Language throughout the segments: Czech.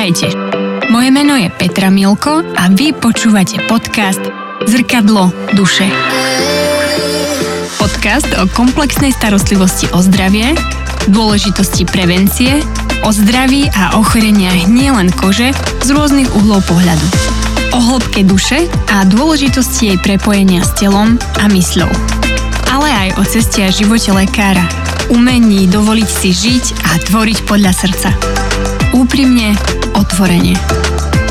Vítajte. Moje meno je Petra Milko a vy počúvate podcast Zrkadlo duše. Podcast o komplexnej starostlivosti o zdravie, dôležitosti prevencie, o zdraví a ochoreniach nielen kože z rôznych uhlov pohľadu. O hĺbke duše a dôležitosti jej prepojenia s telom a mysľou. Ale aj o ceste a živote lekára, umení dovoliť si žiť a tvoriť podľa srdca. Úprimne, otvorene.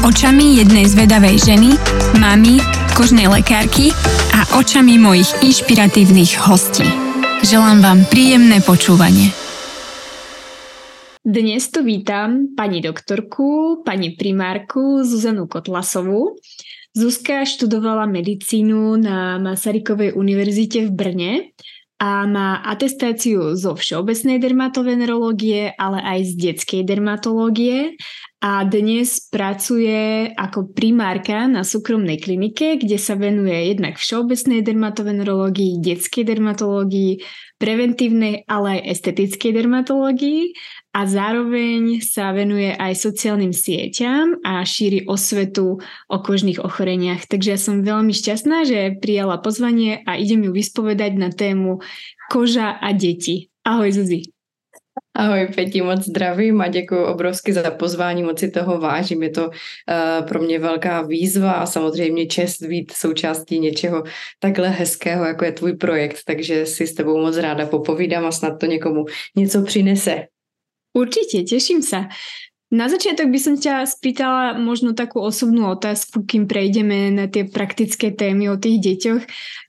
Očami jednej zvedavej ženy, mamy, kožnej lekárky a očami mojich inšpiratívnych hostí. Želám vám príjemné počúvanie. Dnes tu vítam pani doktorku, pani primárku Zuzanu Kotlasovú. Zuzka študovala medicínu na Masarykovej univerzite v Brne a má atestáciu zo všeobecnej dermatovenerológie, ale aj z detskej dermatológie a dnes pracuje ako primárka na súkromnej klinike, kde sa venuje jednak všeobecnej dermatovenerológii, detskej dermatológii, preventívnej, ale aj estetickej dermatológii a zároveň sa venuje aj sociálnym sieťam a šíri osvetu o kožných ochoreniach. Takže ja som veľmi šťastná, že prijala pozvanie a idem ju vyspovedať na tému koža a deti. Ahoj Zuzi. Ahoj Peti, moc zdravím a děkuji obrovsky za pozvání, moc si toho vážím. Je to uh, pro mě velká výzva a samozřejmě čest být součástí něčeho takhle hezkého, jako je tvůj projekt, takže si s tebou moc ráda popovídám a snad to někomu něco přinese. Určite, teším sa. Na začiatok by som ťa spýtala možno takú osobnú otázku, kým prejdeme na tie praktické témy o tých deťoch.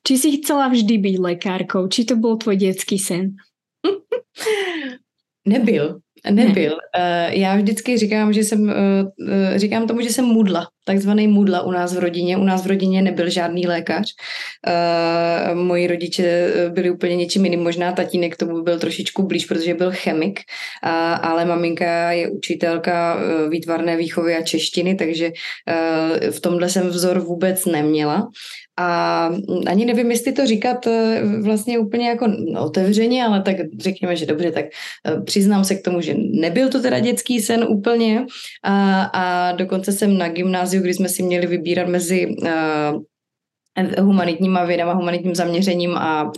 Či si chcela vždy byť lekárkou? Či to bol tvoj detský sen? Nebyl. Nebyl. Ne. Já vždycky říkám, že jsem, eh, říkám tomu, že jsem mudla, takzvaný mudla u nás v rodině. U nás v rodině nebyl žádný lékař. Eh, moji rodiče byli úplně něčím jiným. Možná tatínek tomu byl trošičku blíž, protože byl chemik, ale maminka je učitelka eh, výtvarné výchovy a češtiny, takže v tomhle jsem vzor vůbec neměla. A ani nevím, jestli to říkat eh, vlastně úplně jako otevřeně, ale tak řekněme, že dobře, tak eh, přiznám se k tomu, že nebyl to teda dětský sen úplně. A, a dokonce jsem na gymnáziu, kdy jsme si měli vybírat mezi uh, humanitníma vědama, humanitním zaměřením a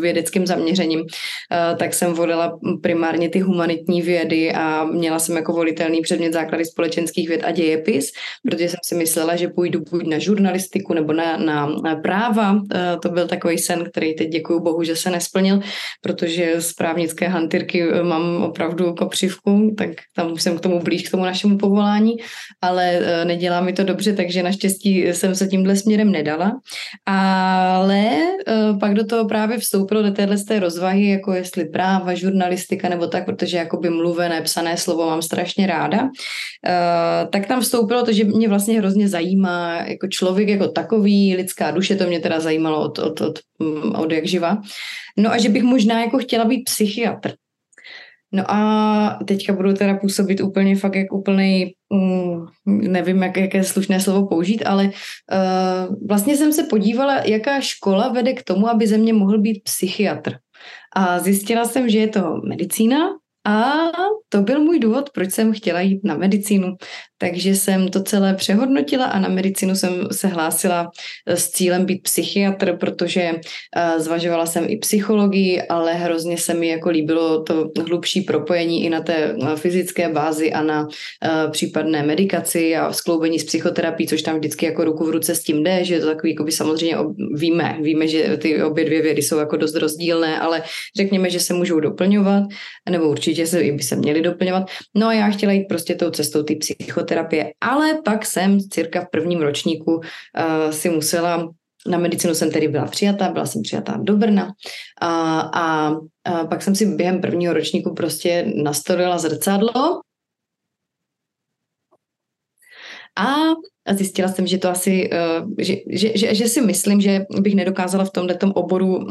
vědeckým zaměřením, eh, tak jsem volila primárně ty humanitní vědy a měla jsem jako volitelný předmět základy společenských věd a dějepis, protože jsem si myslela, že půjdu buď na žurnalistiku nebo na, na, práva. Eh, to byl takový sen, který teď děkuju bohu, že se nesplnil, protože z právnické hantyrky eh, mám opravdu kopřivku, tak tam jsem k tomu blíž, k tomu našemu povolání, ale nedělá mi to dobře, takže naštěstí jsem se tímhle směrem nedala. Ale uh, pak do toho právě vstoupilo do téhle té rozvahy, jako jestli práva, žurnalistika nebo tak, protože jakoby mluvené, psané slovo mám strašně ráda, uh, tak tam vstoupilo to, že mě vlastně hrozně zajímá jako člověk jako takový, lidská duše, to mě teda zajímalo od, od, od, mm, od jak živa. No a že bych možná jako chtěla být psychiatr. No a teďka budu teda působit úplně fakt jak úplný, um, nevím, jak, jaké slušné slovo použít, ale uh, vlastně jsem se podívala, jaká škola vede k tomu, aby ze mě mohl být psychiatr. A zjistila jsem, že je to medicína, a to byl můj důvod, proč jsem chtěla jít na medicínu. Takže jsem to celé přehodnotila a na medicínu jsem se hlásila eh, s cílem být psychiatr, protože eh, zvažovala jsem i psychologii, ale hrozně se mi jako líbilo to hlubší propojení i na té fyzické bázi a na eh, případné medikaci a skloubení s psychoterapií, což tam vždycky jako ruku v ruce s tím jde, že je to takový, jako by samozřejmě víme, víme, že ty obě dvě vědy jsou jako dost rozdílné, ale řekněme, že se můžou doplňovat, nebo určitě se, by se měly doplňovat. No a já chtěla jít prostě tou cestou ty psychoterapie terapie, ale pak jsem cirka v prvním ročníku uh, si musela na medicinu jsem tedy byla přijatá, byla jsem přijatá do Brna a, a, a pak jsem si během prvního ročníku prostě nastolila zrcadlo. A zjistila jsem, že to asi, že, že, že, že si myslím, že bych nedokázala v tomto oboru um,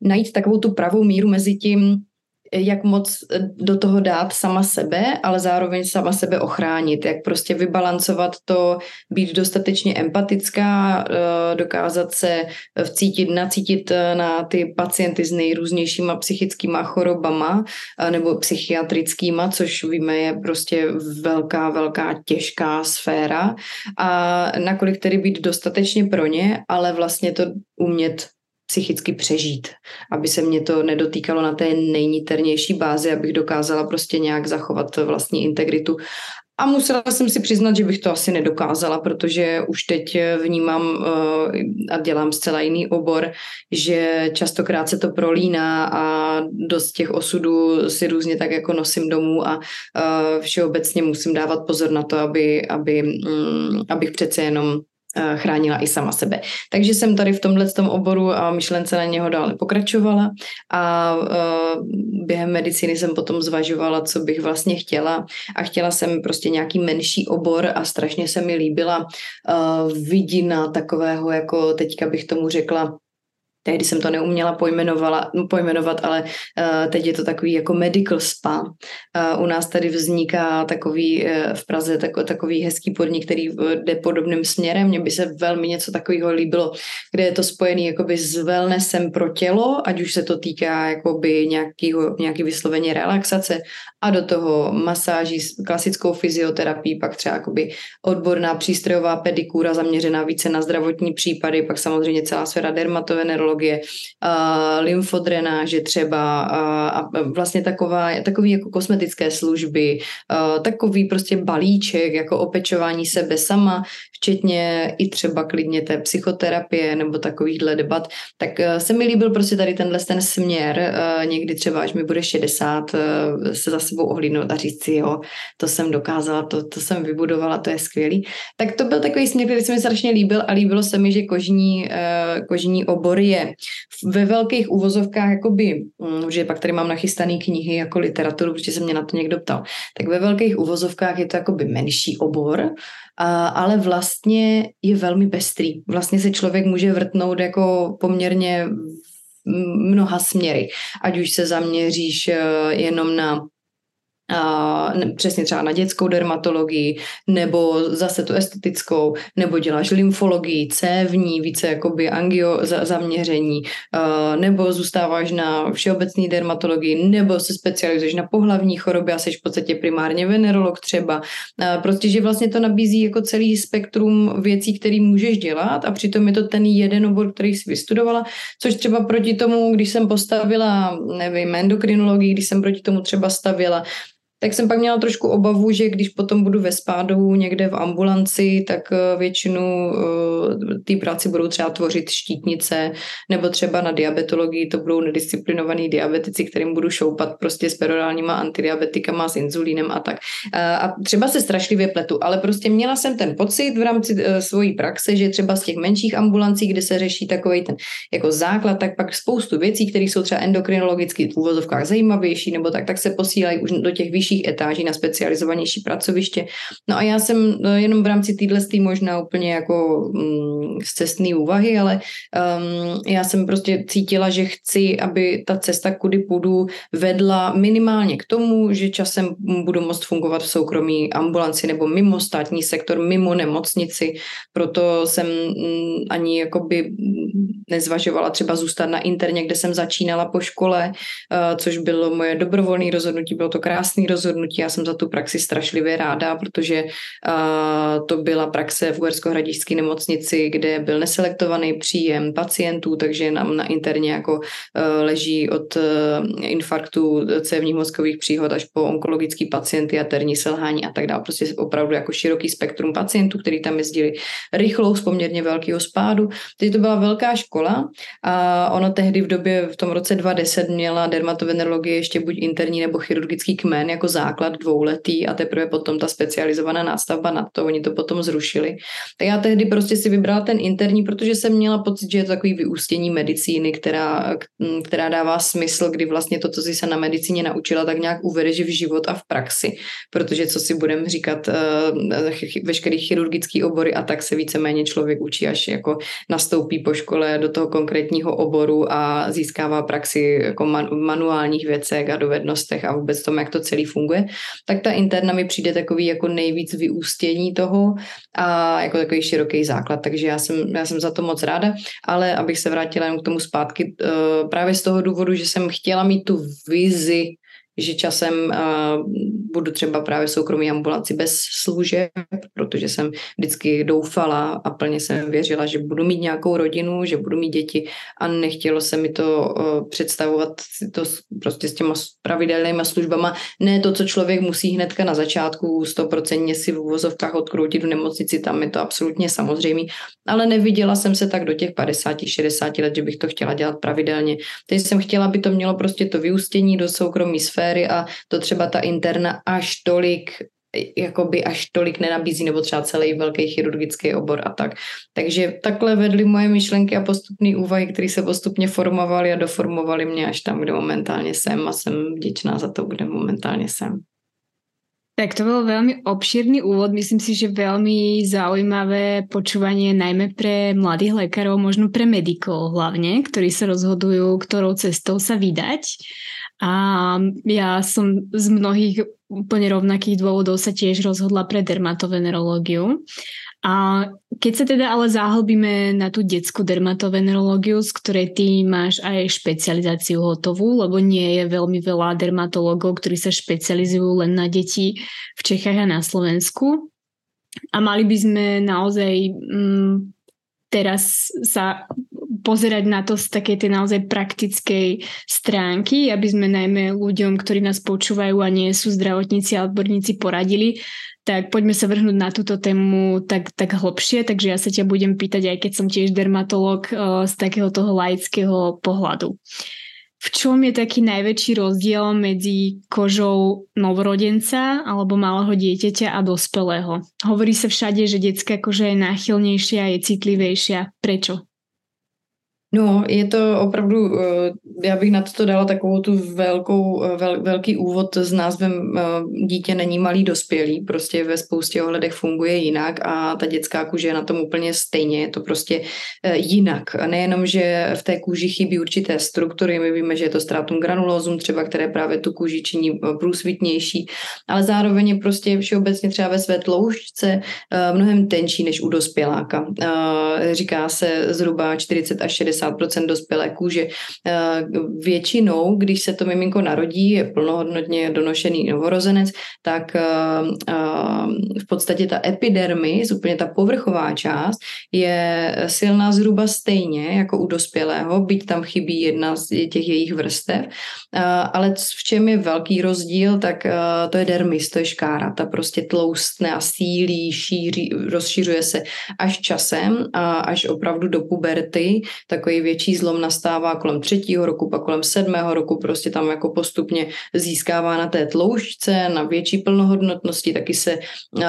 najít takovou tu pravou míru mezi tím, jak moc do toho dát sama sebe, ale zároveň sama sebe ochránit, jak prostě vybalancovat to, být dostatečně empatická, eh, dokázat se vcítit, nacítit eh, na ty pacienty s nejrůznějšíma psychickýma chorobama eh, nebo psychiatrickýma, což víme je prostě velká, velká těžká sféra. A nakolik tedy být dostatečně pro ně, ale vlastně to umět psychicky přežít, aby se mě to nedotýkalo na té nejniternější bázi, abych dokázala prostě nějak zachovat vlastní integritu. A musela jsem si přiznat, že bych to asi nedokázala, protože už teď vnímám uh, a dělám zcela jiný obor, že častokrát se to prolíná a dost těch osudů si různě tak jako nosím domů a uh, všeobecně musím dávat pozor na to, aby, aby, um, abych přece jenom Eh, chránila i sama sebe. Takže jsem tady v tomhle tom oboru a myšlence na něho dále pokračovala a uh, během medicíny jsem potom zvažovala, co bych vlastně chtěla a chtěla jsem prostě nějaký menší obor a strašně se mi líbila uh, vidina takového, jako teďka bych tomu řekla, Tehdy jsem to neuměla pojmenovat, ale uh, teď je to takový jako medical spa. Uh, u nás tady vzniká takový uh, v Praze tako, takový hezký podnik, který jde podobným směrem. Mně by se velmi něco takového líbilo, kde je to spojený jakoby s wellnessem pro tělo, ať už se to týká jakoby nějakýho, nějaký vysloveně relaxace a do toho masáží, klasickou fyzioterapii, pak třeba jakoby odborná přístrojová pedikura zaměřená více na zdravotní případy, pak samozřejmě celá sféra dermatovenerologie, onkologie, lymfodrenáže třeba a vlastně taková, takový jako kosmetické služby, takový prostě balíček jako opečování sebe sama, včetně i třeba klidně té psychoterapie nebo takovýchhle debat, tak uh, se mi líbil prostě tady tenhle ten směr, uh, někdy třeba, až mi bude 60, uh, se za sebou ohlídnout a říct si, jo, to jsem dokázala, to, to jsem vybudovala, to je skvělý. Tak to byl takový směr, který se mi strašně líbil a líbilo se mi, že kožní, kožní obor je ve velkých uvozovkách, jakoby, mm, že pak tady mám nachystané knihy jako literaturu, protože se mě na to někdo ptal, tak ve velkých uvozovkách je to jakoby menší obor, a, ale vlastně je velmi pestrý. Vlastně se člověk může vrtnout jako poměrně mnoha směry. Ať už se zaměříš eh, jenom na Uh, přesně třeba na dětskou dermatologii, nebo zase tu estetickou, nebo děláš lymfologii, cévní, více jakoby angio za, zaměření, nebo zůstáváš na všeobecné dermatologii, nebo se specializuješ na pohlavní choroby a jsi v podstatě primárně venerolog třeba. Prostě, že vlastně to nabízí jako celý spektrum věcí, které můžeš dělat a přitom je to ten jeden obor, který jsi vystudovala, což třeba proti tomu, když jsem postavila, nevím, endokrinologii, když jsem proti tomu třeba stavila tak jsem pak měla trošku obavu, že když potom budu ve spádu někde v ambulanci, tak eh, většinu eh, té práci budou třeba tvořit štítnice, nebo třeba na diabetologii to budou nedisciplinovaní diabetici, kterým budu šoupat prostě s perorálníma antidiabetikama, s inzulínem a tak. A třeba se strašlivě pletu, ale prostě měla jsem ten pocit v rámci eh, svojí praxe, že třeba z těch menších ambulancí, kde se řeší takový ten jako základ, tak pak spoustu věcí, které jsou třeba endokrinologicky v úvozovkách zajímavější, nebo tak, tak se posílají už do těch vyšších vyšších etáží na specializovanější pracoviště. No a já jsem eh, jenom v rámci téhle možná úplně jako mm, z cestné úvahy, ale um, já jsem prostě cítila, že chci, aby ta cesta, kudy půjdu, vedla minimálně k tomu, že časem budu moct fungovat v soukromí ambulanci nebo mimo státní sektor, mimo nemocnici. Proto jsem mm, ani jakoby nezvažovala třeba zůstat na interně, kde jsem začínala po škole, uh, což bylo moje dobrovolné rozhodnutí, bylo to krásné rozhodnutí rozhodnutí. Já jsem za tu praxi strašlivě ráda, protože uh, to byla praxe v Uhersko-Hradišské nemocnici, kde byl neselektovaný příjem pacientů, takže nám na interně jako uh, leží od uh, infarktu cévních mozkových příhod až po onkologický pacienty a terní selhání a tak dále. Prostě opravdu jako široký spektrum pacientů, který tam jezdili rychlou z poměrně velkého spádu. Teď to byla velká škola a ono tehdy v době v tom roce 2010 měla dermatovenerologie ještě buď interní nebo chirurgický kmen jako základ dvouletý a teprve potom ta specializovaná nástavba na to, oni to potom zrušili. Tak já tehdy prostě si vybrala ten interní, protože jsem měla pocit, že je to takový vyústění medicíny, která, která dává smysl, kdy vlastně to, co si se na medicíně naučila, tak nějak uvedeš v život a v praxi, protože co si budeme říkat, eh, veškerý chirurgický obory a tak se víceméně člověk učí, až jako nastoupí po škole do toho konkrétního oboru a získává praxi jako manuálních věcech a dovednostech a vůbec tom, jak to celý funguje, tak ta interna mi přijde takový jako nejvíc vyústění toho a jako takový široký základ, takže já jsem, já jsem za to moc ráda, ale abych se vrátila jen k tomu zpátky, eh, právě z toho důvodu, že jsem chtěla mít tu vizi že časem uh, budu třeba právě v soukromí ambulanci bez služeb, protože jsem vždycky doufala a plně jsem věřila, že budu mít nějakou rodinu, že budu mít děti a nechtělo se mi to uh, představovat to prostě s těma pravidelnýma službama. Ne to, co člověk musí hnedka na začátku stoprocentně si v uvozovkách odkroutit v nemocnici, tam je to absolutně samozřejmé, ale neviděla jsem se tak do těch 50-60 let, že bych to chtěla dělat pravidelně. Teď jsem chtěla, aby to mělo prostě to vyústění do soukromí sféry, sféry a to třeba ta interna až tolik jakoby až tolik nenabízí, nebo třeba celý velký chirurgický obor a tak. Takže takhle vedly moje myšlenky a postupné úvahy, které se postupně formovaly a doformovaly mě až tam, kde momentálně jsem a jsem vděčná za to, kde momentálně jsem. Tak to bol veľmi obšírny úvod, myslím si, že veľmi zaujímavé počúvanie najmä pre mladých lekárov, možno pre medikov hlavne, ktorí sa rozhodujú, ktorou cestou sa vydať. A ja som z mnohých úplne rovnakých dôvodov sa tiež rozhodla pre dermatovenerológiu. A keď sa teda ale zahlbíme na tú detskú dermatovenerológiu, z ktorej ty máš aj špecializáciu hotovú, lebo nie je veľmi veľa dermatológov, ktorí sa špecializujú len na deti v Čechách a na Slovensku. A mali by sme naozaj mm, teraz sa pozerať na to z takej tej naozaj praktickej stránky, aby sme najmä ľuďom, ktorí nás počúvajú a nie sú zdravotníci a odborníci poradili, tak poďme sa vrhnúť na túto tému tak, tak hlbšie, takže ja sa ťa budem pýtať, aj keď som tiež dermatolog eh, z takého toho laického pohľadu. V čom je taký najväčší rozdiel medzi kožou novorodenca alebo malého dieťaťa a dospelého? Hovorí sa všade, že detská koža je náchylnejšia, je citlivejšia. Prečo? No, je to opravdu, eh, já bych na to dala takovou tu velkou, eh, vel, velký úvod s názvem eh, Dítě není malý dospělý, prostě ve spoustě ohledech funguje jinak a ta dětská kůže je na tom úplně stejně, je to prostě jinak. Nejenom, že v té kůži chybí určité struktury, my víme, že je to stratum granulózum třeba, které právě tu kůži činí průsvitnější, ale zároveň je prostě všeobecně třeba ve své tloušťce mnohem tenčí než u dospěláka. Říká se zhruba 40 až 60 60% dospělé kůže. Eh, většinou, když se to miminko narodí, je plnohodnotně donošený novorozenec, tak eh, eh, v podstatě ta epidermis, úplně ta povrchová část, je silná zhruba stejně jako u dospělého, byť tam chybí jedna z těch jejich vrstev. Ale v čem je velký rozdíl, tak to je dermis, to je škára. Ta prostě tloustne a sílí, šíří, rozšiřuje se až časem až opravdu do puberty, tak takový větší zlom nastává kolem třetího roku, pak kolem sedmého roku, prostě tam jako postupně získává na té tloušťce, na větší plnohodnotnosti, taky se uh,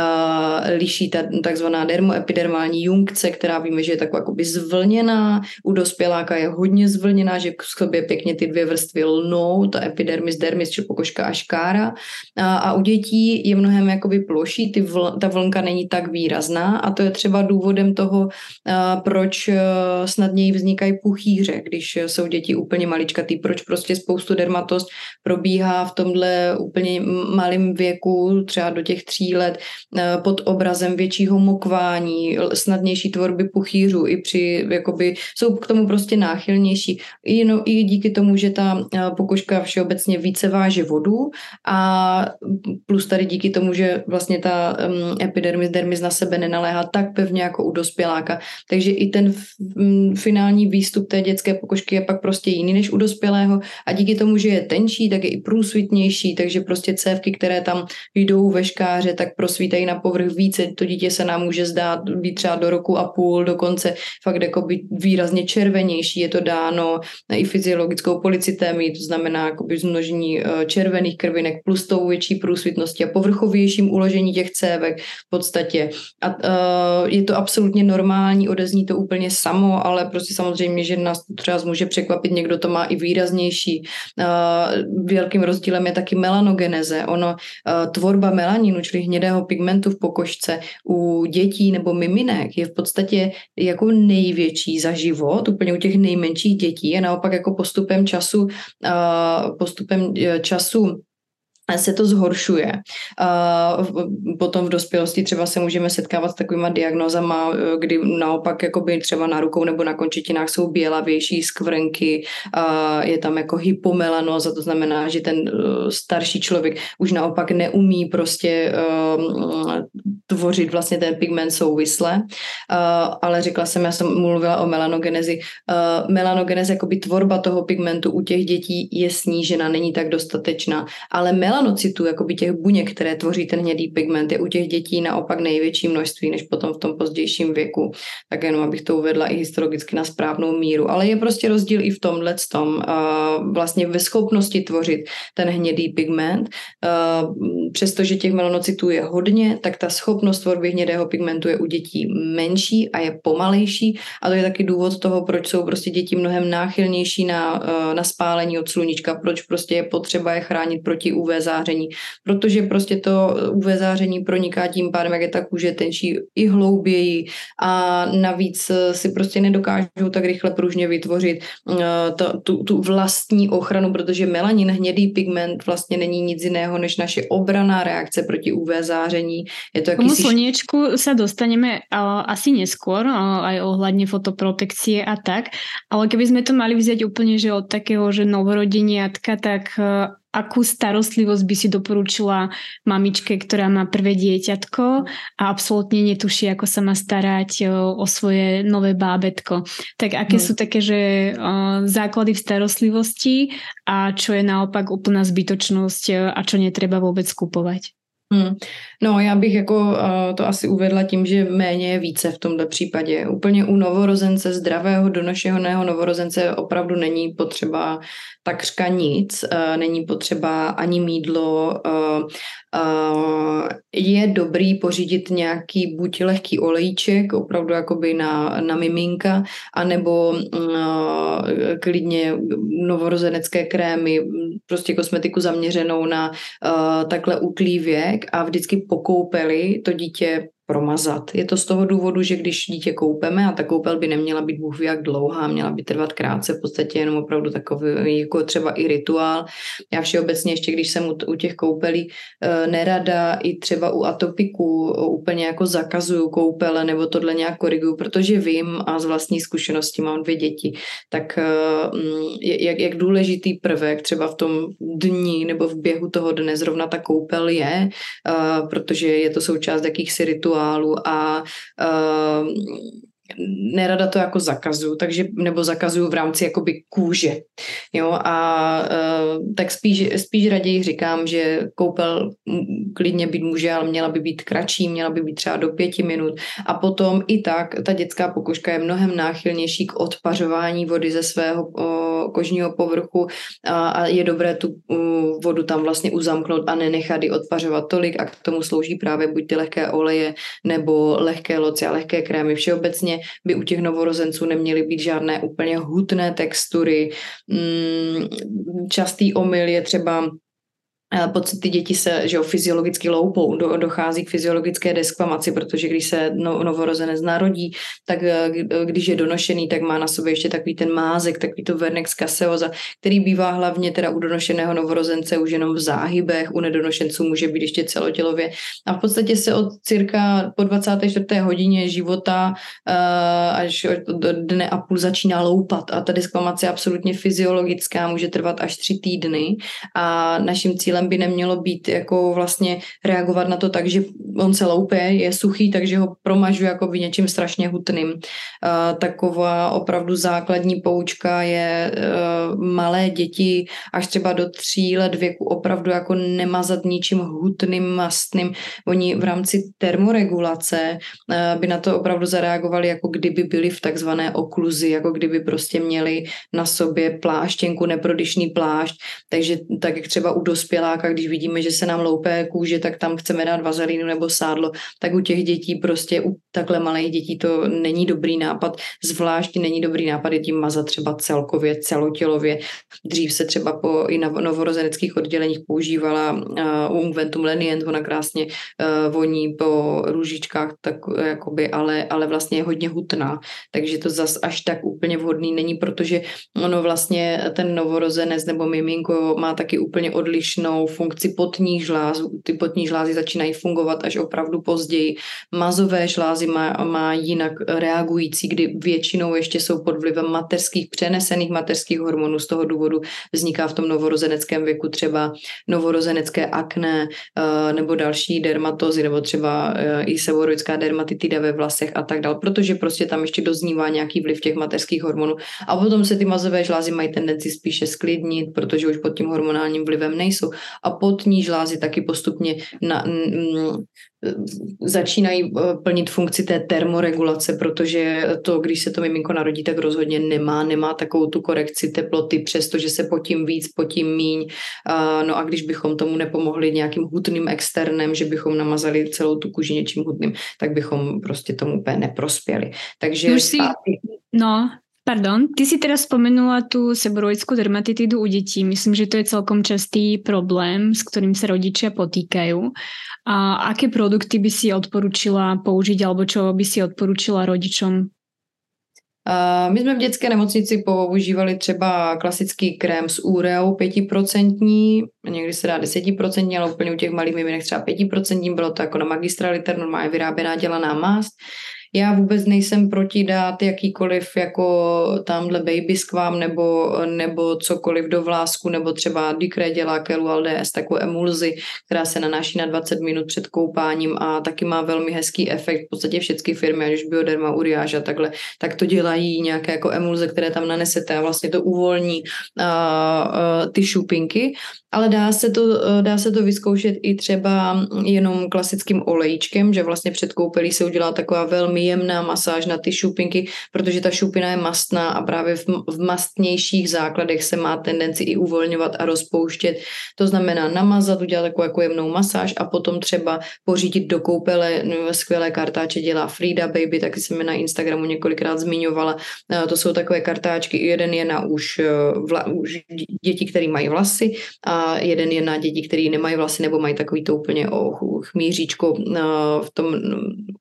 liší ta takzvaná dermoepidermální junkce, která víme, že je taková jakoby zvlněná, u dospěláka je hodně zvlněná, že k sobě pěkně ty dvě vrstvy lnou, ta epidermis, dermis, či pokožka a škára. A, a u dětí je mnohem jakoby ploší, ty vl, ta vlnka není tak výrazná a to je třeba důvodem toho, uh, proč uh, snadněji vznikají vznikají puchýře, když jsou děti úplně maličkatý. Proč prostě spoustu dermatost probíhá v tomhle úplně malém věku, třeba do těch tří let, eh, pod obrazem většího mokvání, snadnější tvorby puchýřů, i při, jakoby, jsou k tomu prostě náchylnější. I, no, I díky tomu, že ta eh, pokožka všeobecně více váže vodu a plus tady díky tomu, že vlastně ta um, epidermis, dermis na sebe nenaléhá tak pevně jako u dospěláka. Takže i ten f, um, finální výstup té dětské pokožky je pak prostě jiný než u dospělého a díky tomu, že je tenčí, tak je i průsvitnější, takže prostě cévky, které tam jdou ve škáře, tak prosvítají na povrch více, to dítě se nám může zdát být třeba do roku a půl, dokonce fakt jako být výrazně červenější, je to dáno i fyziologickou policitémii, to znamená jakoby zmnožení eh, červených krvinek plus tou větší průsvitností a povrchovějším uložení těch cévek v podstatě. A uh, je to absolutně normální, odezní to úplně samo, ale prostě samozřejmě, že nás třeba může překvapit, někdo to má i výraznější. Uh, velkým rozdílem je taky melanogeneze. Ono, uh, tvorba melaninu, čili hnědého pigmentu v pokožce u dětí nebo miminek je v podstatě jako největší za život, úplně u těch nejmenších dětí a naopak jako postupem času, uh, postupem času se to zhoršuje. Potom v dospělosti třeba se můžeme setkávat s takovýma diagnozama, kdy naopak jakoby třeba na rukou nebo na končetinách jsou bělavější skvrnky, je tam jako hypomelanoza, to znamená, že ten e, starší člověk už naopak neumí prostě e, tvořit vlastně ten pigment souvisle, ale řekla jsem, já jsem mluvila o melanogenezi. Melanogeneze, jakoby tvorba toho pigmentu u těch dětí je snížena, není tak dostatečná, ale melan melanocitů, jakoby těch buněk, které tvoří ten hnědý pigment, je u těch dětí naopak největší množství než potom v tom pozdějším věku. Tak jenom abych to uvedla i historicky na správnou míru. Ale je prostě rozdíl i v tomhle tom, vlastně ve schopnosti tvořit ten hnědý pigment. Přestože těch melanocitů je hodně, tak ta schopnost tvorby hnědého pigmentu je u dětí menší a je pomalejší. A to je taky důvod toho, proč jsou prostě děti mnohem náchylnější na, na spálení od sluníčka, proč prostě je potřeba je chránit proti UV záření, protože prostě to UV záření proniká tím pádem, jak je ta kůže tenčí i hlouběji a navíc si prostě nedokážou tak rychle pružně vytvořit eh, to, tu, tu vlastní ochranu, protože melanin, hnědý pigment vlastně není nic jiného než naše obraná reakce proti UV záření. Je to jakýsi... slniečku se dostaneme uh, asi neskôr, uh, aj ohľadne fotoprotekcie a tak, ale keby sme to mali vzať úplne, že od takého, že novorodeniatka, tak uh, akú starostlivosť by si doporučila mamičke, ktorá má prvé dieťatko a absolútne netuší, ako sa má starať o svoje nové bábetko. Tak aké hmm. sú také, že základy v starostlivosti a čo je naopak úplná zbytočnosť a čo netreba vôbec skupovať? Hmm. No, já bych jako uh, to asi uvedla tím, že méně je více v tomto případě. Úplně u novorozence, zdravého, donošeného novorozence opravdu není potřeba takřka nic, uh, není potřeba ani mídlo. Uh, uh, je dobrý pořídit nějaký buď lehký olejček, opravdu jakoby na, na miminka, anebo klidně novorozenecké krémy, prostě kosmetiku zaměřenou na takhle útlý věk a vždycky po koupeli to dítě promazat. Je to z toho důvodu, že když dítě koupeme, a ta koupel by neměla být bůh jak dlouhá, měla by trvat krátce, v podstatě jenom opravdu takový jako třeba i rituál. Já všeobecně ještě, když jsem u, u těch koupelí e, nerada, i třeba u atopiků úplně jako zakazuju koupele nebo tohle nějak koriguju, protože vím a z vlastní zkušenosti mám dvě děti, tak e, jak, jak důležitý prvek třeba v tom dní nebo v běhu toho dne zrovna ta koupel je, e, protože je to součást jakýchsi rituálů rituálu a uh, nerada to jako zakazuju, takže, nebo zakazuju v rámci jakoby kůže. Jo, a uh, tak spíš, spíš raději říkám, že koupel klidně být může, ale měla by být kratší, měla by být třeba do pěti minut a potom i tak ta dětská pokožka je mnohem náchylnější k odpařování vody ze svého uh, kožního povrchu a, a je dobré tu uh, vodu tam vlastně uzamknout a nenechat ji odpařovat tolik a k tomu slouží právě buď ty lehké oleje nebo lehké loci a lehké krémy. Všeobecně by u těch novorozenců neměly být žádné úplně hutné textury. Mm, častý omyl je třeba pocit ty děti se že jo, fyziologicky loupou, do, dochází k fyziologické desklamaci, protože když se no, novorozenec narodí, tak eh, když je donošený, tak má na sobě ještě takový ten mázek, takový to vernex caseosa, který bývá hlavně teda u donošeného novorozence už jenom v záhybech, u nedonošenců může být ještě celotělově. A v podstatě se od cirka po 24. hodině života uh, až do dne a půl začíná loupat a ta desklamace je absolutně fyziologická, může trvat až tři týdny a naším cílem cílem by nemělo být jako vlastně reagovat na to tak, že on se loupe, je suchý, takže ho promažu jako by něčím strašně hutným. Taková opravdu základní poučka je malé děti až třeba do tří let věku opravdu jako nemazat ničím hutným, mastným. Oni v rámci termoregulace by na to opravdu zareagovali, jako kdyby byli v takzvané okluzi, jako kdyby prostě měli na sobě pláštěnku, neprodyšný plášť, takže tak jak třeba u dospěláka, když vidíme, že se nám loupé kůže, tak tam chceme dát vazelínu nebo sádlo, tak u těch dětí prostě u takhle malých dětí to není dobrý nápad, zvlášť není dobrý nápad je tím mazat třeba celkově, celotělově. Dřív se třeba po i na novorozeneckých odděleních používala uh, ungventum lenient, ona krásně uh, voní po růžičkách, tak jakoby, ale, ale vlastně je hodně hutná, takže to zas až tak úplně vhodný není, protože ono vlastně ten novorozenec nebo miminko má taky úplně odlišnou funkci potních žláz. Ty potní žlázy začínají fungovat až opravdu později. Mazové žlázy má, má jinak reagující, kdy většinou ještě jsou pod vlivem mateřských, přenesených mateřských hormonů. Z toho důvodu vzniká v tom novorozeneckém věku třeba novorozenecké akné eh, nebo další dermatozy, nebo třeba eh, i seboroická dermatitida ve vlasech a tak dále, protože prostě tam ještě doznívá nějaký vliv těch mateřských hormonů. A potom se ty mazové žlázy mají tendenci spíše sklidnit, protože už pod tím hormonálním vlivem nejsou. A potní žlázy taky postupně na, m, začínají eh, plnit funkci té termoregulace, protože to, když se to miminko narodí, tak rozhodně nemá, nemá takovou tu korekci teploty, přestože se potím víc, potím míň. No a když bychom tomu nepomohli nějakým hutným externem, že bychom namazali celou tu kůži něčím hutným, tak bychom prostě tomu úplně neprospěli. Takže Už si, no, Pardon, ty si teraz spomenula tú seboroickú dermatitidu u detí. Myslím, že to je celkom častý problém, s ktorým sa rodičia potýkajú. A aké produkty by si odporučila použiť alebo čo by si odporučila rodičom my jsme v dětské nemocnici používali třeba klasický krém s úreou 5%, někdy se dá 10%, ale úplně u těch malých miminek třeba 5%, bylo to jako na magistraliter, normálně vyráběná dělaná mást. Já vůbec nejsem proti dát jakýkoliv jako tamhle baby skvám nebo, nebo cokoliv do vlásku, nebo třeba Dikre dělá Kelu LDS, takovou emulzi, která se nanáší na 20 minut před koupáním a taky má velmi hezký efekt. V podstatě všechny firmy, ať už Bioderma, Uriáž a takhle, tak to dělají nějaké jako emulze, které tam nanesete a vlastně to uvolní a, a, ty šupinky ale dá se, to, dá se to vyzkoušet i třeba jenom klasickým olejčkem, že vlastně před koupelí se udělá taková velmi jemná masáž na ty šupinky, protože ta šupina je mastná a právě v, v mastnějších základech se má tendenci i uvolňovat a rozpouštět. To znamená namazat, udělat takovou jako jemnou masáž a potom třeba pořídit do koupele no, skvělé kartáče dělá Frida Baby, taky jsem mi na Instagramu několikrát zmiňovala. To jsou takové kartáčky, jeden je na už, vla, už děti, které mají vlasy a jeden je na děti, který nemají vlasy nebo mají takový to úplně o chmíříčko eh, v tom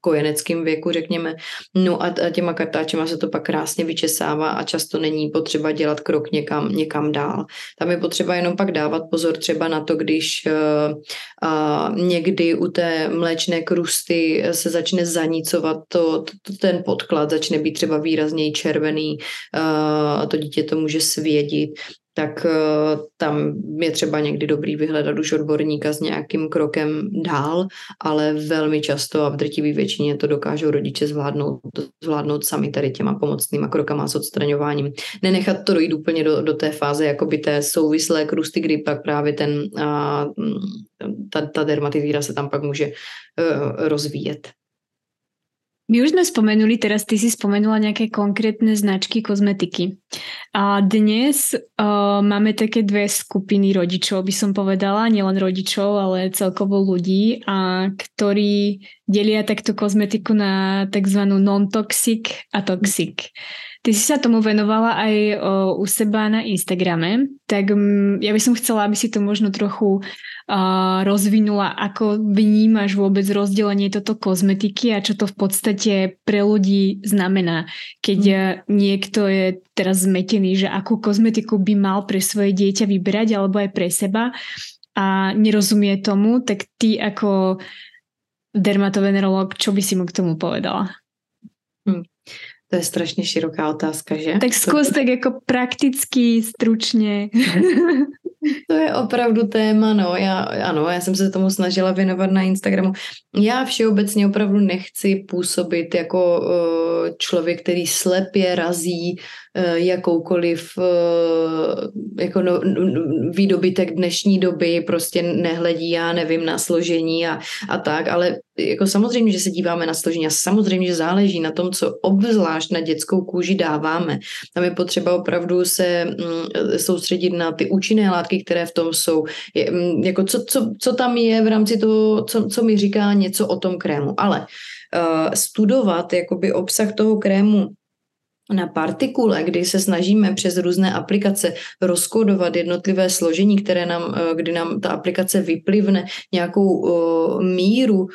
kojeneckém věku, řekněme. No a těma kartáčema se to pak krásně vyčesává a často není potřeba dělat krok někam, někam dál. Tam je potřeba jenom pak dávat pozor třeba na to, když uh, někdy u té mléčné krusty se začne zanicovat to, to, ten podklad, začne být třeba výrazněji červený, uh, to dítě to může svědit tak eh, tam je třeba někdy dobrý vyhledat už odborníka s nějakým krokem dál, ale velmi často a v drtivé většině to dokážou rodiče zvládnout, zvládnout sami tady těma pomocnýma krokama s odstraňováním. Nenechat to dojít úplně do, do té fáze jakoby té souvislé krusty, kdy pak právě ten, a, ta, ta dermatitída se tam pak může uh, rozvíjet. My už sme spomenuli, teraz ty si spomenula nejaké konkrétne značky kozmetiky. A dnes uh, máme také dve skupiny rodičov, by som povedala, nielen rodičov, ale celkovo ľudí, a ktorí delia takto kozmetiku na tzv. non-toxic a toxic. Ty si sa tomu venovala aj o, u seba na Instagrame, tak m, ja by som chcela, aby si to možno trochu uh, rozvinula, ako vnímaš vôbec rozdelenie toto kozmetiky a čo to v podstate pre ľudí znamená, keď mm. niekto je teraz zmetený, že akú kozmetiku by mal pre svoje dieťa vybrať alebo aj pre seba a nerozumie tomu, tak ty ako dermatovenerolog, čo by si mu k tomu povedala? To je strašně široká otázka, že? Tak zkus tak jako prakticky, stručně. To je opravdu téma, no. Já, ano, já jsem se tomu snažila věnovat na Instagramu. Já všeobecně opravdu nechci působit jako uh, člověk, který slepě razí uh, jakoukoliv uh, jako no, výdobytek dnešní doby, prostě nehledí, já nevím, na složení a, a tak, ale jako samozřejmě, že se díváme na složení a samozřejmě, že záleží na tom, co obzvlášť na dětskou kůži dáváme. Tam je potřeba opravdu se mm, soustředit na ty účinné látky, které v tom jsou. Je, mm, jako co, co, co tam je v rámci toho, co, co mi říká něco o tom krému. Ale uh, studovat jakoby obsah toho krému na partikule, kdy se snažíme přes různé aplikace rozkodovat jednotlivé složení, které nám, eh, kdy nám ta aplikace vyplivne nějakou uh, míru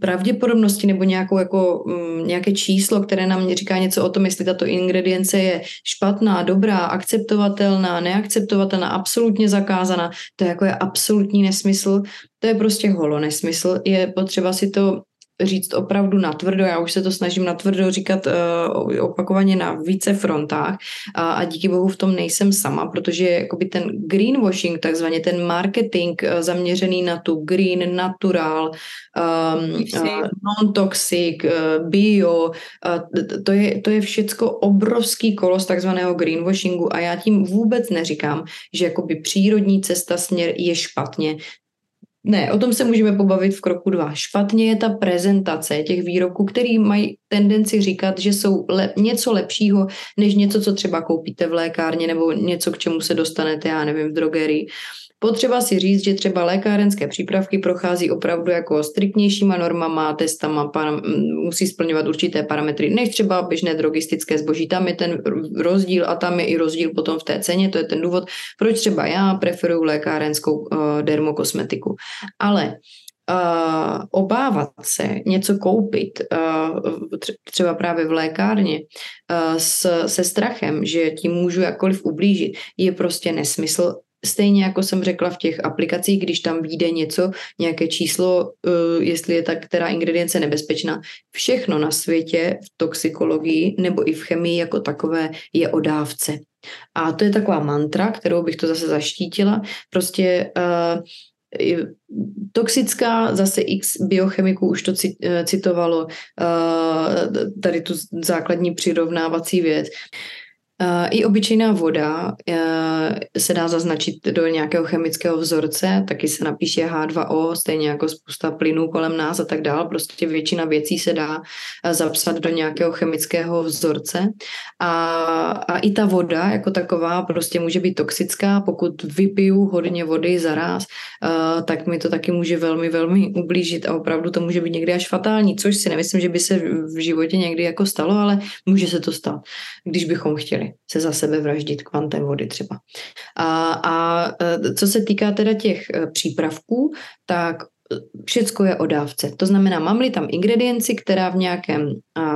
pravděpodobnosti nebo nějakou jako, mm, nějaké číslo, které nám říká něco o tom, jestli tato ingredience je špatná, dobrá, akceptovatelná, neakceptovatelná, absolutně zakázaná, to je jako je absolutní nesmysl, to je prostě holo nesmysl. Je potřeba si to říct opravdu natvrdo. Já už se to snažím natvrdo říkat uh, opakovaně na více frontách a, a díky bohu v tom nejsem sama, protože jakoby ten greenwashing, takzvaně ten marketing uh, zaměřený na tu green, natural, um, uh, non-toxic, uh, bio, uh, to, je, to je všecko obrovský kolos takzvaného greenwashingu a já tím vůbec neříkám, že jakoby přírodní cesta směr je špatně. Ne, o tom se můžeme pobavit v kroku dva. Špatně je ta prezentace těch výrobků, který mají tendenci říkat, že jsou le- něco lepšího, než něco, co třeba koupíte v lékárně nebo něco, k čemu se dostanete, já nevím, v drogerii. Potřeba si říct, že třeba lékárenské přípravky prochází opravdu jako striktnějšíma normama, testama, param, musí splňovat určité parametry, než třeba běžné drogistické zboží. Tam je ten rozdíl a tam je i rozdíl potom v té ceně, to je ten důvod, proč třeba já preferuju lékárenskou uh, dermokosmetiku. Ale Uh, obávat se něco koupit, uh, třeba právě v lékárně, uh, s, se strachem, že tím můžu jakkoliv ublížit, je prostě nesmysl Stejně jako jsem řekla v těch aplikacích, když tam vyjde něco, nějaké číslo, uh, jestli je ta která ingredience nebezpečná, všechno na světě v toxikologii nebo i v chemii jako takové je o dávce. A to je taková mantra, kterou bych to zase zaštítila. Prostě uh, toxická, zase x biochemiků už to eh, citovalo, tady tu základní přirovnávací věc. I obyčejná voda e, se dá zaznačit do nějakého chemického vzorce, taky se napíše H2O, stejně jako spousta plynů kolem nás a tak dále. Prostě většina věcí se dá e, zapsat do nějakého chemického vzorce. A, a i ta voda jako taková prostě může být toxická, pokud vypiju hodně vody zaraz, e, tak mi to taky může velmi, velmi ublížit a opravdu to může být někdy až fatální, což si nemyslím, že by se v životě někdy jako stalo, ale může se to stát, když bychom chtěli se za sebe vraždit kvantem vody třeba. A, a e, co se týká teda těch e, přípravků, tak e, všecko je o dávce. To znamená, mám-li tam ingredienci, která v, nějakém,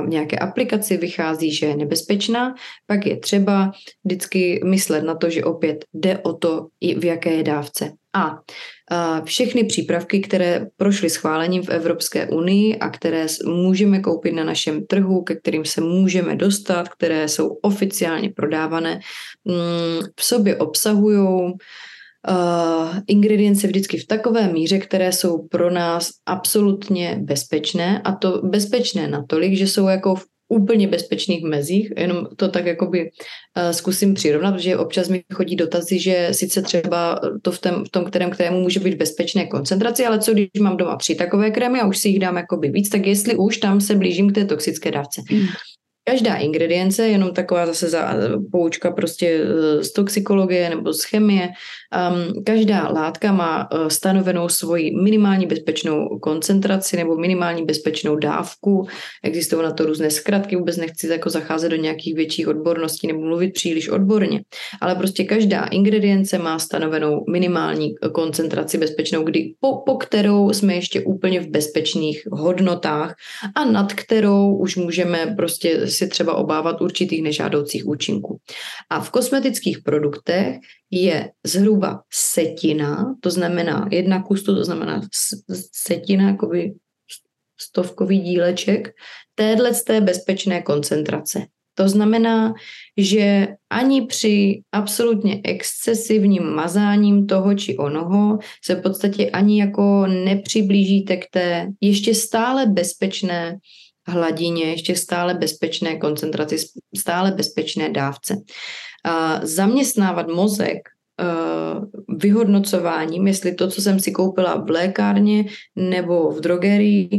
v nějaké aplikaci vychází, že je nebezpečná, pak je třeba vždycky myslet na to, že opět jde o to, v jaké je dávce. A všechny přípravky, které prošly schválením v Evropské unii a které můžeme koupit na našem trhu, ke kterým se můžeme dostat, které jsou oficiálně prodávané, mm, v sobě obsahují Uh, ingredience vždycky v takové míře, které jsou pro nás absolutně bezpečné a to bezpečné natolik, že jsou jako v úplně bezpečných mezích, jenom to tak jakoby uh, zkusím přirovnat, protože občas mi chodí dotazy, že sice třeba to v, tom, v tom kterém krému může být bezpečné koncentraci, ale co když mám doma tři takové krémy a už si jich dám jakoby víc, tak jestli už tam se blížím k té toxické dávce. Mm. Každá ingredience, jenom taková zase za, poučka prostě eh, z toxikologie nebo z chemie, um, každá látka má uh, stanovenou svoji minimální bezpečnou koncentraci nebo minimální bezpečnou dávku. Existují na to různé zkratky, vůbec nechci jako zacházet do nějakých větších odborností nebo mluvit příliš odborně, ale prostě každá ingredience má stanovenou minimální koncentraci bezpečnou, kdy po, po kterou jsme ještě úplně v bezpečných hodnotách a nad kterou už můžeme prostě si třeba obávat určitých nežádoucích účinků. A v kosmetických produktech je zhruba setina, to znamená jedna kustu, to znamená setina, jakoby stovkový díleček téhle z té bezpečné koncentrace. To znamená, že ani při absolutně excesivním mazáním toho či onoho se v podstatě ani jako nepřiblížíte k té ještě stále bezpečné hladině, ještě stále bezpečné koncentraci, stále bezpečné dávce. A zaměstnávat mozek uh, vyhodnocováním, jestli to, co jsem si koupila v lékárně nebo v drogerii,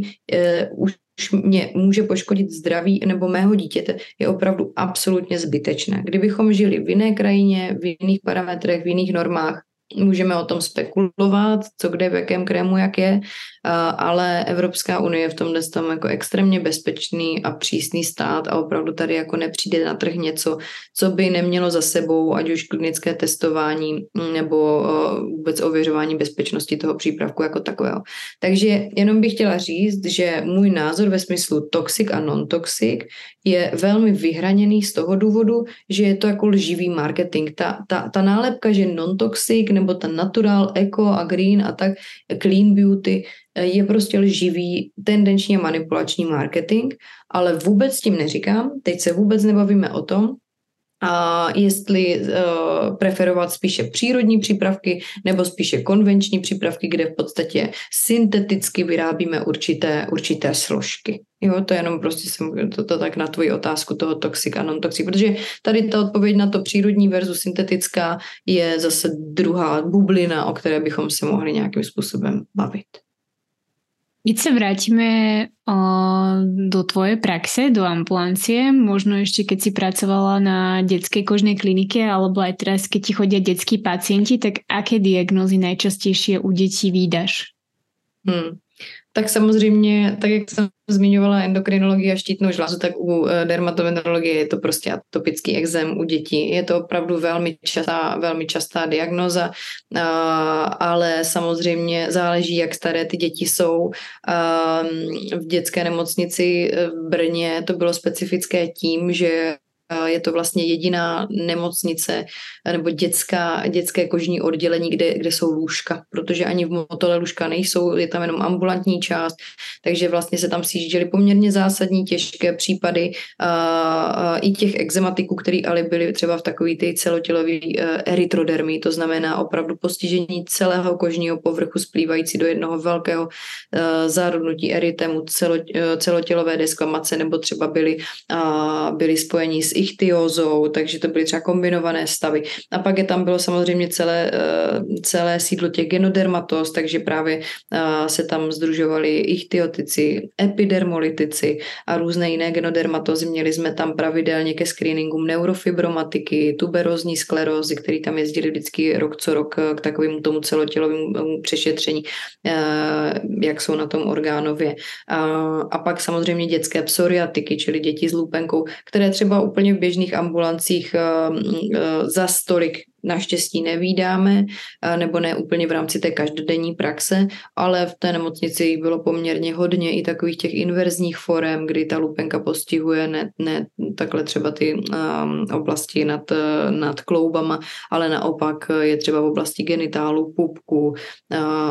uh, už mě může poškodit zdraví nebo mého dítěte, je opravdu absolutně zbytečné. Kdybychom žili v jiné krajině, v jiných parametrech, v jiných normách, Můžeme o tom spekulovat, co kde, v jakém krému, jak je, ale Evropská unie je v tomhle tam jako extrémně bezpečný a přísný stát a opravdu tady jako nepřijde na trh něco, co by nemělo za sebou, ať už klinické testování nebo vůbec ověřování bezpečnosti toho přípravku jako takového. Takže jenom bych chtěla říct, že můj názor ve smyslu toxic a non-toxic je velmi vyhraněný z toho důvodu, že je to jako lživý marketing. Ta, ta, ta nálepka, že non-toxic nebo ta natural, eco a green a tak clean beauty je prostě lživý tendenční a manipulační marketing, ale vůbec tím neříkám, teď se vůbec nebavíme o tom, a jestli uh, preferovat spíše přírodní přípravky nebo spíše konvenční přípravky, kde v podstatě synteticky vyrábíme určité, určité složky. Jo, to jenom prostě jsem to, to tak na tvoji otázku toho toxik a non-toxik, protože tady ta odpověď na to přírodní versus syntetická je zase druhá bublina, o které bychom se mohli nějakým způsobem bavit. Keď sa vrátime o, do tvojej praxe, do ambulancie, možno ešte keď si pracovala na detskej kožnej klinike, alebo aj teraz, keď ti chodia detskí pacienti, tak aké diagnózy najčastejšie u detí výdaš? Hmm. Tak samozřejmě, tak jak jsem zmiňovala endokrinologii a štítnou žlázu, tak u eh, dermatovenerologie je to prostě atopický exém u dětí. Je to opravdu velmi častá, velmi častá diagnoza, ale samozřejmě záleží, jak staré ty děti jsou. V dětské nemocnici v Brně to bylo specifické tím, že je to vlastně jediná nemocnice nebo dětská, dětské kožní oddělení, kde, kde jsou lůžka, protože ani v Motole lůžka nejsou, je tam jenom ambulantní část, takže vlastně se tam sjížděly poměrně zásadní těžké případy a, a i těch exematiků, které ale byly třeba v takový ty celotělový e, erytrodermy, to znamená opravdu postižení celého kožního povrchu splývající do jednoho velkého uh, zárodnutí erytemu, celo, celotělové desklamace, nebo třeba byly, uh, byly spojení s ichtyózou, takže to byly třeba kombinované stavy. A pak je tam bylo samozřejmě celé, eh, celé sídlo těch genodermatos, takže právě eh, se tam združovali ichtyotici, epidermolytici a různé jiné genodermatozy. Měli jsme tam pravidelně ke screeningům neurofibromatiky, tuberozní sklerózy, který tam jezdili vždycky rok co rok k takovému tomu celotělovému přešetření, eh, jak jsou na tom orgánově. A pak samozřejmě dětské psoriatiky, čili děti s lupenkou, které třeba úplně úplně v běžných ambulancích eh, eh, za stolik naštěstí nevídáme, nebo ne úplně v rámci té každodenní praxe, ale v té nemocnici bylo poměrně hodně i takových těch inverzních forem, kdy ta lupenka postihuje ne, ne takhle třeba ty um, oblasti nad, nad kloubama, ale naopak je třeba v oblasti genitálu, pupku uh,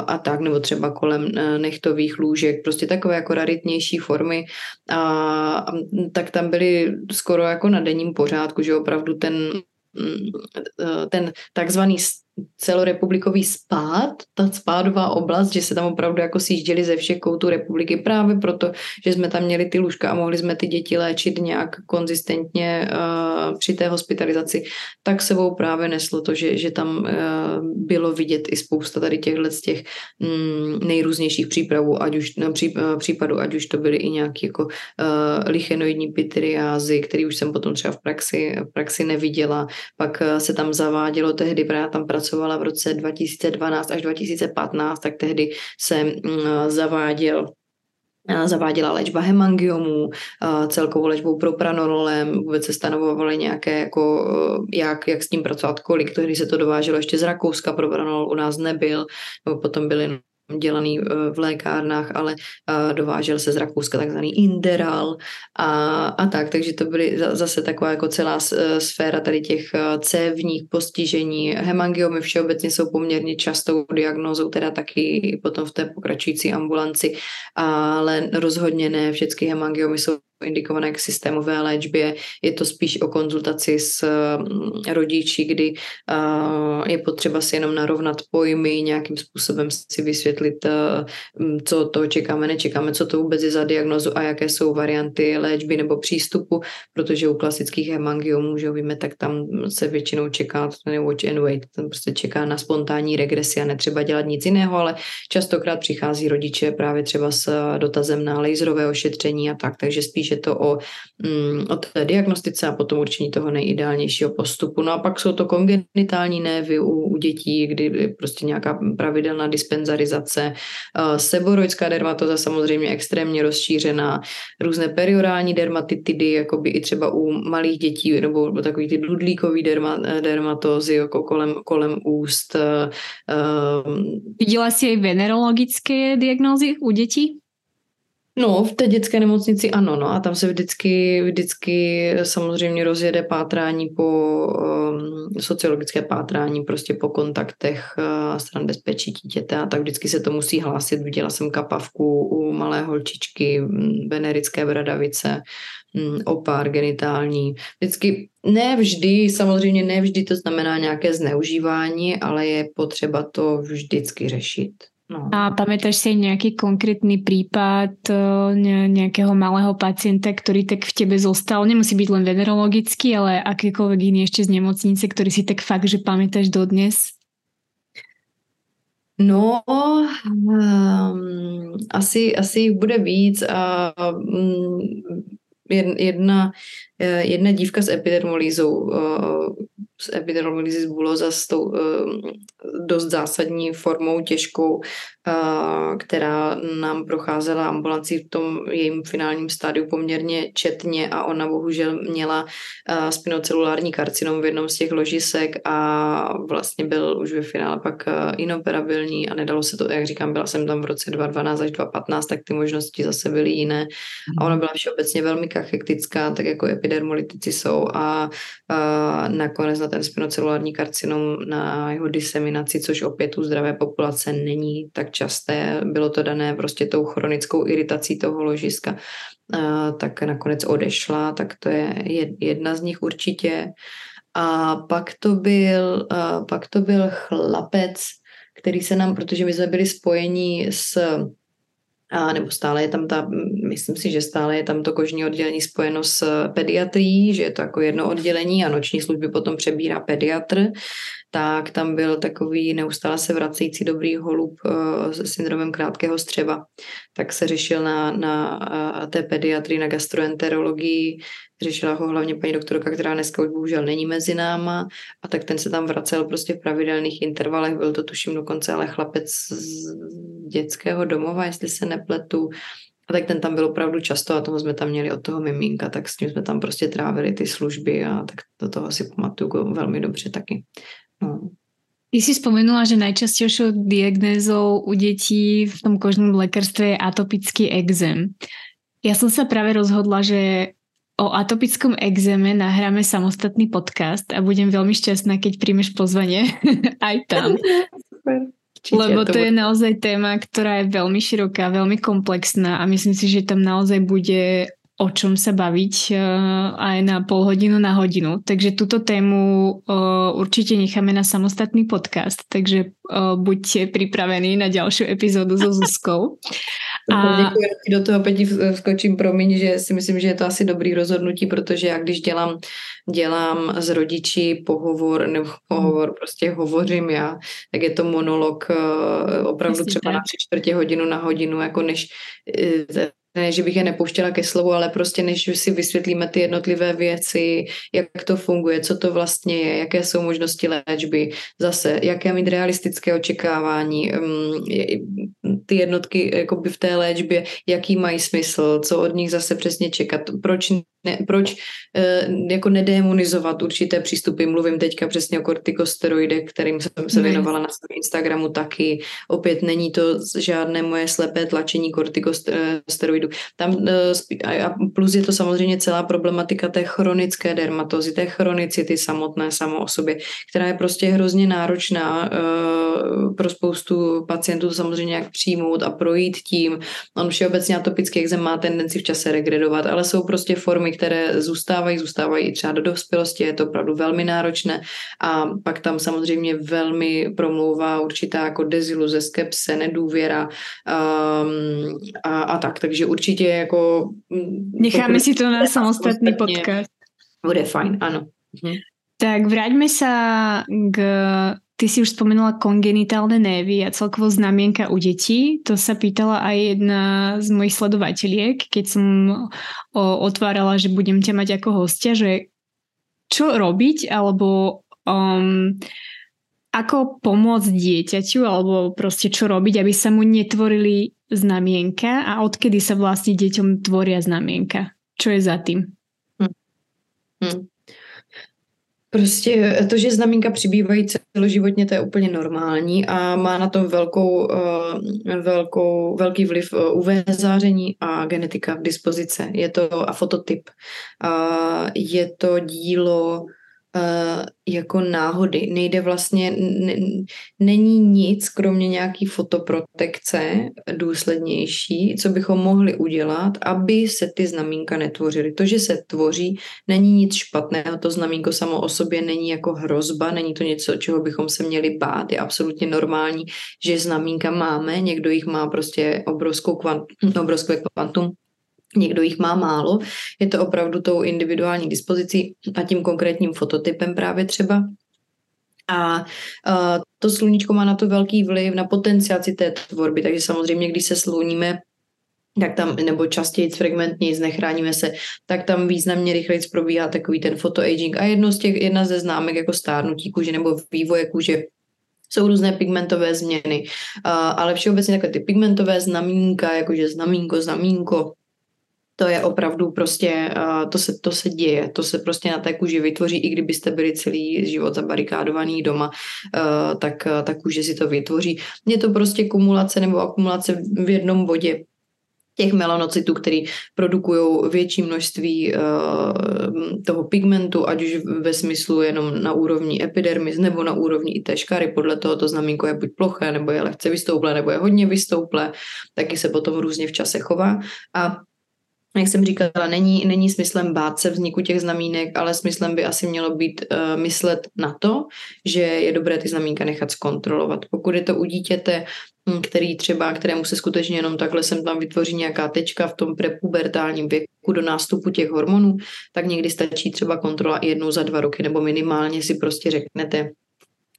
a tak, nebo třeba kolem nechtových lůžek, prostě takové jako raritnější formy. A tak tam byly skoro jako na denním pořádku, že opravdu ten Mm, eh, ten takzvaný celorepublikový spád, ta spádová oblast, že se tam opravdu jako sjížděli ze všech koutů republiky právě proto, že jsme tam měli ty lůžka a mohli jsme ty děti léčit nějak konzistentně uh, při té hospitalizaci, tak sebou právě neslo to, že, že tam uh, bylo vidět i spousta tady těchhle z těch um, nejrůznějších přípravů, ať už, no, pří, uh, případů, ať už to byly i nějaké jako uh, lichenoidní pityriázy, který už jsem potom třeba v praxi, v praxi neviděla, pak uh, se tam zavádělo tehdy, právě tam pracovala pracovala v roce 2012 až 2015, tak tehdy se mm, zaváděl zaváděla léčba hemangiomů, celkovou léčbou propranololem, vůbec se stanovovaly nějaké, jako, jak, jak s tím pracovat, kolik, tehdy se to dováželo ještě z Rakouska, propranolol u nás nebyl, nebo potom byly dělaný eh, v lékárnách, ale eh, dovážel se z Rakouska takzvaný Inderal a, a tak, takže to byly zase taková jako celá eh, sféra tady těch cévních postižení. Hemangiomy všeobecně jsou poměrně častou diagnózou, teda taky potom v té pokračující ambulanci, ale rozhodně ne všechny hemangiomy jsou indikované k systémové léčbě, je to spíš o konzultaci s mm, rodiči, kdy je potřeba si jenom narovnat pojmy, nějakým způsobem si vysvětlit, mm, co to čekáme, nečekáme, co to vůbec je za diagnozu a jaké jsou varianty léčby nebo přístupu, protože u klasických hemangiomů, že víme, tak tam se většinou čeká ten watch and wait, tam prostě čeká na spontánní regresi a netřeba dělat nic jiného, ale častokrát přichází rodiče právě třeba s dotazem na laserové ošetření a tak, takže spíš je to o, mm, o té diagnostice a potom určení toho nejideálnějšího postupu. No a pak jsou to kongenitální névy u, u dětí, kdy je prostě nějaká pravidelná dispenzarizace, uh, seboroidská dermatoza samozřejmě extrémně rozšířená, různé periorální dermatitidy, jakoby i třeba u malých dětí, nebo takový ty dudlíkový derma, dermatózy jako kolem, kolem úst. Uh, Viděla jsi i venerologické diagnózy u dětí? No, v té dětské nemocnici ano, no a tam se vždycky, vždycky samozřejmě rozjede pátrání po um, sociologické pátrání, prostě po kontaktech uh, stran bezpečí dítěte a tak vždycky se to musí hlásit. Viděla jsem kapavku u malé holčičky, venerické bradavice, um, opár genitální. Vždycky, ne vždy, samozřejmě ne vždy to znamená nějaké zneužívání, ale je potřeba to vždycky řešit. No. A pamätáš si nejaký konkrétny prípad eh, nejakého malého pacienta, ktorý tak v tebe zostal? Nemusí byť len venerologický, ale akýkoľvek iný ešte z nemocnice, ktorý si tak fakt, že pamätáš dodnes? No, um, asi, asi jich bude víc a um, jedna, eh, jedna dívka s epidermolízou, uh, s epidermolízy z buloza s tou uh, dost zásadní formou těžkou, která nám procházela ambulancí v tom jejím finálním stádiu poměrně četně a ona bohužel měla spinocelulární karcinom v jednom z těch ložisek a vlastně byl už ve finále pak inoperabilní a nedalo se to, jak říkám, byla jsem tam v roce 2012 až 2015, tak ty možnosti zase byly jiné. A ona byla všeobecně velmi kachektická, tak jako epidermolitici jsou a, a nakonec na ten spinocelulární karcinom na jeho diseminaci, což opět u zdravé populace není tak časté, bylo to dané prostě tou chronickou iritací toho ložiska, tak nakonec odešla, tak to je jedna z nich určitě. A pak to byl, pak to byl chlapec, který se nám, protože my jsme byli spojení s a nebo stále je tam ta, myslím si, že stále je tam to kožní oddělení spojeno s pediatrií, že je to jako jedno oddělení a noční služby potom přebírá pediatr, tak tam byl takový neustále se vracející dobrý holub uh, se syndromem krátkého střeva. Tak se řešil na, na uh, té pediatrii, na gastroenterologii, řešila ho hlavně paní doktorka, která dneska už bohužel není mezi náma. A tak ten se tam vracel prostě v pravidelných intervalech, byl to tuším dokonce ale chlapec z dětského domova, jestli se nepletu, a tak ten tam byl opravdu často a toho jsme tam měli od toho miminka, tak s ním jsme tam prostě trávili ty služby a tak do toho si pamatuju velmi dobře taky. No. Ty si spomenula, že najčastejšou diagnézou u detí v tom kožnom lékarstve je atopický exém. Ja som sa práve rozhodla, že o atopickom exéme nahráme samostatný podcast a budem veľmi šťastná, keď príjmeš pozvanie aj tam. Super. Lebo to je naozaj téma, ktorá je veľmi široká, veľmi komplexná a myslím si, že tam naozaj bude o čom sa baviť uh, aj na pol hodinu na hodinu. Takže túto tému uh, určite necháme na samostatný podcast, takže uh, buďte pripravení na ďalšiu epizódu so Zuzkou. A... Děkuji, do toho opět vskočím, promiň, že si myslím, že je to asi dobrý rozhodnutí, protože já když dělám, dělám s rodiči pohovor, nebo pohovor, prostě hovořím já, tak je to monolog opravdu třeba na tři čtvrtě hodinu na hodinu, jako než ne, že bych je nepouštěla ke slovu, ale prostě než si vysvětlíme ty jednotlivé věci, jak to funguje, co to vlastně je, jaké jsou možnosti léčby, zase, jaké mít realistické očekávání, mm, ty jednotky jakoby v té léčbě, jaký mají smysl, co od nich zase přesně čekat, proč ne, proč eh, jako nedemonizovat určité přístupy. Mluvím teďka přesně o kortikosteroidech, kterým jsem se věnovala na svém Instagramu taky. Opět není to žádné moje slepé tlačení kortikosteroidů. Tam, eh, a plus je to samozřejmě celá problematika té chronické dermatozy, té chronicity samotné samo o sobě, která je prostě hrozně náročná eh, pro spoustu pacientů. Samozřejmě jak přijmout a projít tím. On všeobecně atopický exém má tendenci v čase regredovat, ale jsou prostě formy, které zůstávají, zůstávají i třeba do dospělosti, je to opravdu velmi náročné a pak tam samozřejmě velmi promlouvá určitá jako deziluze, skepse, nedůvěra um, a, a tak, takže určitě jako... Mm, Necháme si to na samostatný podcast. Bude fajn, ano. Mhm. Tak vráťme sa k Ty si už spomenula kongenitálne névy a celkovo znamienka u detí. To sa pýtala aj jedna z mojich sledovateľiek, keď som otvárala, že budem ťa mať ako hostia, že čo robiť, alebo um, ako pomôcť dieťaťu, alebo proste čo robiť, aby sa mu netvorili znamienka a odkedy sa vlastne deťom tvoria znamienka? Čo je za tým? Hmm. Hmm. Prostě to, že znamínka přibývají celoživotně, to je úplně normální a má na tom velkou, eh, velkou, velký vliv UV eh, záření a genetika v dispozice. Je to a fototyp. Je to dílo jako náhody. Nejde vlastně, ne, není nic, kromě nějaký fotoprotekce důslednější, co bychom mohli udělat, aby se ty znamínka netvořily. To, že se tvoří, není nic špatného, to znamínko samo o sobě není jako hrozba, není to něco, čeho bychom se měli bát, je absolutně normální, že znamínka máme, někdo jich má prostě obrovskou kvant, obrovské kvantum Někdo jich má málo. Je to opravdu tou individuální dispozicí a tím konkrétním fototypem právě třeba. A to sluníčko má na to velký vliv na potenciaci té tvorby, takže samozřejmě, když se sluníme tak tam, nebo častěji fragmentně znechráníme se, tak tam významně rychleji probíhá takový ten photoaging. A jedno z těch, jedna ze známek jako stárnutí kůže nebo vývoje kůže jsou různé pigmentové změny, uh, ale všeobecně takové ty pigmentové znamínka, jakože znamínko, znamínko, to je opravdu prostě, to se, to se děje, to se prostě na té kůži vytvoří, i kdybyste byli celý život zabarikádovaný doma, tak ta kůže si to vytvoří. Je to prostě kumulace nebo akumulace v jednom bodě těch melanocytů, který produkují větší množství uh, toho pigmentu, ať už ve smyslu jenom na úrovni epidermis nebo na úrovni i té škary. Podle toho to znamínko je buď ploché, nebo je lehce vystouplé, nebo je hodně vystouplé, taky se potom různě v čase chová. A jak jsem říkala, není, není smyslem bát se vzniku těch znamínek, ale smyslem by asi mělo být uh, myslet na to, že je dobré ty znamínka nechat zkontrolovat. Pokud je to u dítěte, hm, který třeba, kterému se skutečně jenom takhle sem tam vytvoří nějaká tečka v tom prepubertálním věku do nástupu těch hormonů, tak někdy stačí třeba kontrola jednou za dva roky, nebo minimálně si prostě řeknete,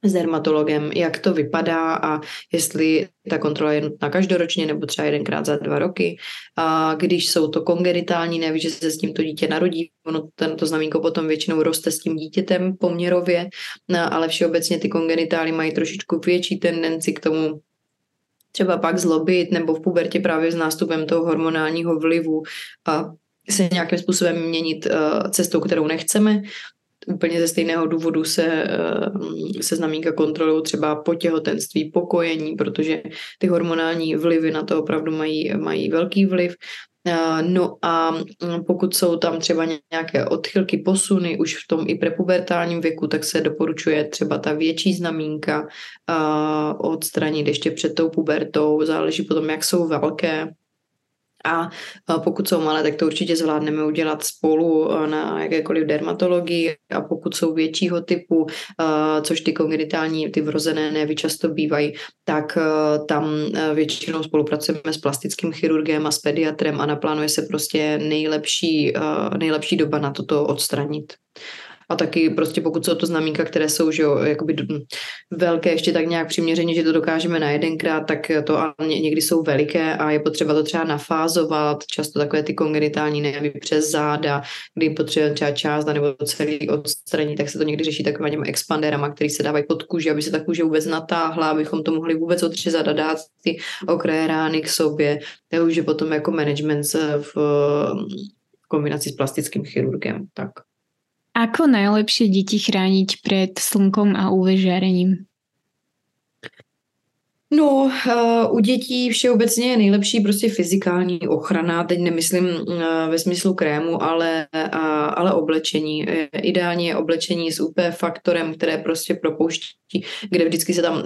s dermatologem, jak to vypadá a jestli ta kontrola je nutná každoročně nebo třeba jedenkrát za dva roky. A když jsou to kongenitální nevy, že se s tímto dítě narodí, ono tento znamínko potom většinou roste s tím dítětem poměrově, no, ale všeobecně ty kongenitály mají trošičku větší tendenci k tomu třeba pak zlobit nebo v pubertě právě s nástupem toho hormonálního vlivu a se nějakým způsobem měnit uh, cestou, kterou nechceme, úplně ze stejného důvodu se, eh, se znamínka kontrolují třeba po těhotenství, pokojení, protože ty hormonální vlivy na to opravdu mají, mají velký vliv. Eh, no a mm, pokud jsou tam třeba nějaké odchylky, posuny už v tom i prepubertálním věku, tak se doporučuje třeba ta větší znamínka eh, odstranit ještě před tou pubertou. Záleží potom, jak jsou velké. A pokud jsou malé, tak to určitě zvládneme udělat spolu na jakékoliv dermatologii a pokud jsou většího typu, což ty kongenitální, ty vrozené nevy často bývají, tak tam většinou spolupracujeme s plastickým chirurgem a s pediatrem a naplánuje se prostě nejlepší, nejlepší doba na toto odstranit. A taky prostě pokud jsou to znamínka, které jsou že jo, jakoby velké, ještě tak nějak přiměřeně, že to dokážeme na jedenkrát, tak to někdy jsou veliké a je potřeba to třeba nafázovat, často takové ty kongenitální nevy přes záda, kdy potřebujeme třeba část nebo celý odstraní, tak se to někdy řeší takovými expanderama, který se dávají pod kůži, aby se ta kůže vůbec natáhla, abychom to mohli vůbec odřezat a dát ty okraje rány k sobě. To už je potom jako management v kombinaci s plastickým chirurgem. Tak. Ako najlepšie deti chrániť pred slnkom a UV žiarením? No, uh, u dětí všeobecně je nejlepší prostě fyzikální ochrana, teď nemyslím uh, ve smyslu krému, ale, ale oblečení. Ideálně je oblečení s UP faktorem, které prostě propouští, kde vždycky se tam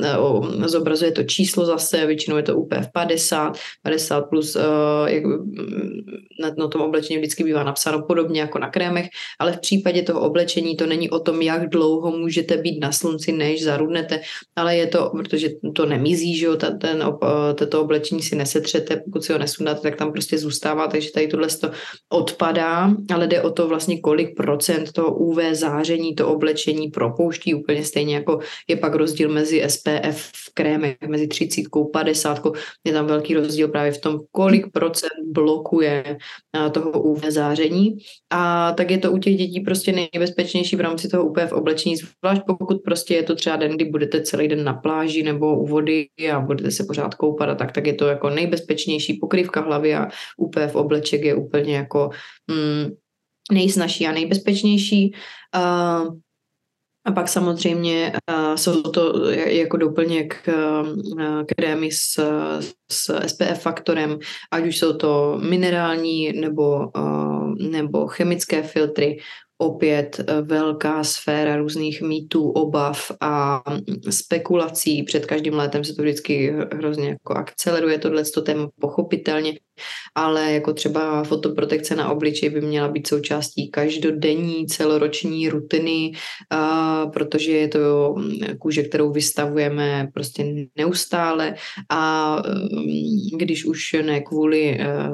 zobrazuje to číslo zase, většinou je to UPF 50, 50 plus, jak, na tom oblečení vždycky bývá napsáno podobně jako na krémech, ale v případě toho oblečení to není o tom, jak dlouho můžete být na slunci, než zarudnete, ale je to, protože to nemizí, že jo, ten, ten, toto oblečení si nesetřete, pokud si ho nesundáte, tak tam prostě zůstává, takže tady tohle to odpadá, ale jde o to vlastně, kolik procent toho UV záření to oblečení propouští, úplně stejně jako je pak rozdíl mezi SPF krémech, mezi 30 a 50, je tam velký rozdíl právě v tom, kolik procent blokuje toho UV záření. A tak je to u těch dětí prostě nejbezpečnější v rámci toho UPF oblečení, zvlášť pokud prostě je to třeba den, kdy budete celý den na pláži nebo u vody a budete se pořád koupat a tak, tak je to jako nejbezpečnější pokrývka hlavy a UPF obleček je úplně jako mm, nejsnažší a nejbezpečnější. Uh, a pak samozřejmě uh, jsou to jako doplněk uh, krémy s, s SPF faktorem, ať už jsou to minerální nebo, uh, nebo chemické filtry opět eh, velká sféra různých mýtů, obav a spekulací. Před každým létem se to vždycky hrozně jako akceleruje tohle téma pochopitelně, ale jako třeba fotoprotekce na obličej by měla být součástí každodenní celoroční rutiny, a protože je to mm, kůže, kterou vystavujeme prostě neustále a mm, když už ne kvůli eh,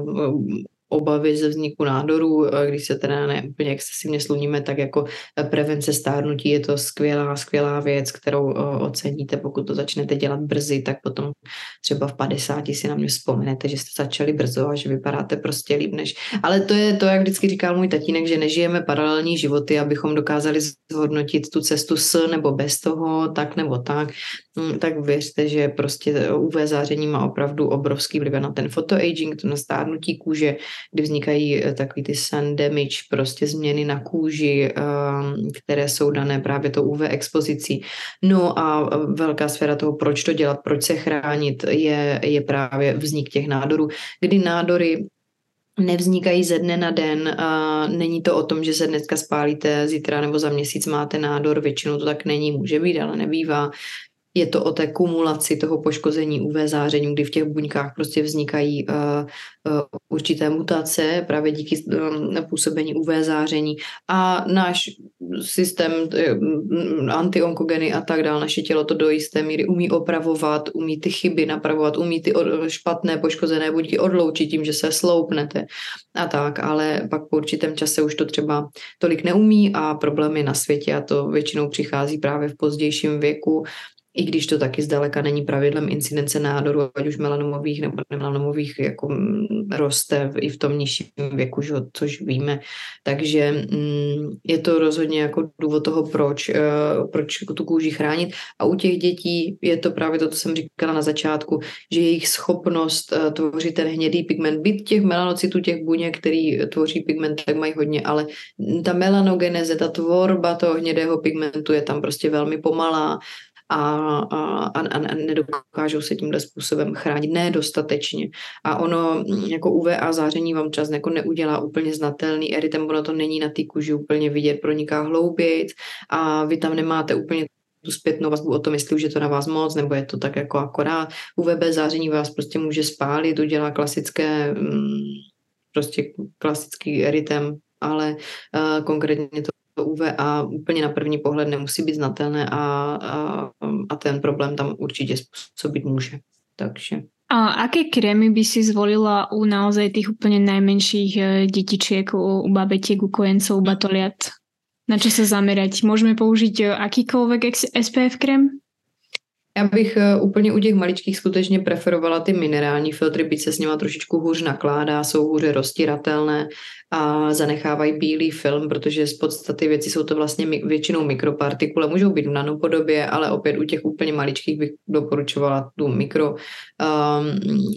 obavy ze vzniku nádorů, když se teda ne úplně excesivně sluníme, tak jako prevence stárnutí je to skvělá, skvělá věc, kterou oceníte, pokud to začnete dělat brzy, tak potom třeba v 50 si na mě vzpomenete, že jste začali brzo a že vypadáte prostě líp než. Ale to je to, jak vždycky říkal můj tatínek, že nežijeme paralelní životy, abychom dokázali zhodnotit tu cestu s nebo bez toho, tak nebo tak. Hm, tak věřte, že prostě UV záření má opravdu obrovský vliv na ten photoaging, to na stárnutí kůže, kdy vznikají eh, takový ty sun damage, prostě změny na kůži, ehm, které jsou dané právě to UV expozicí. No a eh, velká sféra toho, proč to dělat, proč se chránit, je, je právě vznik těch nádorů, kdy nádory nevznikají ze dne na den. A není to o tom, že se dneska spálíte, zítra nebo za měsíc máte nádor, většinou to tak není, může být, ale nebývá je to o té kumulaci toho poškození UV záření, kdy v těch buňkách prostě vznikají uh, uh, určité mutace právě díky um, působení UV záření. A náš systém um, antionkogeny a tak dále, naše tělo to do jisté míry umí opravovat, umí ty chyby napravovat, umí ty špatné poškozené buňky odloučit tím, že se sloupnete a tak, ale pak po určitém čase už to třeba tolik neumí a problémy na světě a to většinou přichází právě v pozdějším věku i když to taky zdaleka není pravidlem incidence nádoru, ať už melanomových nebo melanomových, jako mm, roste i v tom nižším věku, že, což víme. Takže mm, je to rozhodně jako důvod toho, proč, eh, proč tu kůži chránit. A u těch dětí je to právě to, co jsem říkala na začátku, že jejich schopnost eh, tvořit ten hnědý pigment, byt těch melanocytů, těch buněk, který tvoří pigment, tak mají hodně, ale ta melanogeneze, ta tvorba toho hnědého pigmentu je tam prostě velmi pomalá a, a, a, nedokážou se tímhle způsobem chránit nedostatečně. A ono mm, jako UVA záření vám čas jako neudělá úplně znatelný eritem, ono to není na té kůži úplně vidět, proniká hlouběji a vy tam nemáte úplně tu zpětnou vazbu o tom, jestli už je to na vás moc, nebo je to tak jako akorát. UVB záření vás prostě může spálit, udělá klasické, mm, prostě klasický eritem, ale uh, konkrétně to UV a úplně na první pohled nemusí být znatelné a, a, a ten problém tam určitě způsobit může. Takže. A aké krémy by si zvolila u naozaj tých úplne najmenších e, detičiek, u, u babetiek, u kojencov, u batoliat? Na čo sa zamerať? Môžeme použiť e, akýkoľvek SPF krém? Já bych uh, úplně u těch maličkých skutečně preferovala ty minerální filtry, byť se s nima trošičku hůř nakládá, jsou hůře roztiratelné a zanechávají bílý film, protože z podstaty věci jsou to vlastně většinou mikropartikule, můžou být v nanopodobě, ale opět u těch úplně maličkých bych doporučovala tu mikro, um,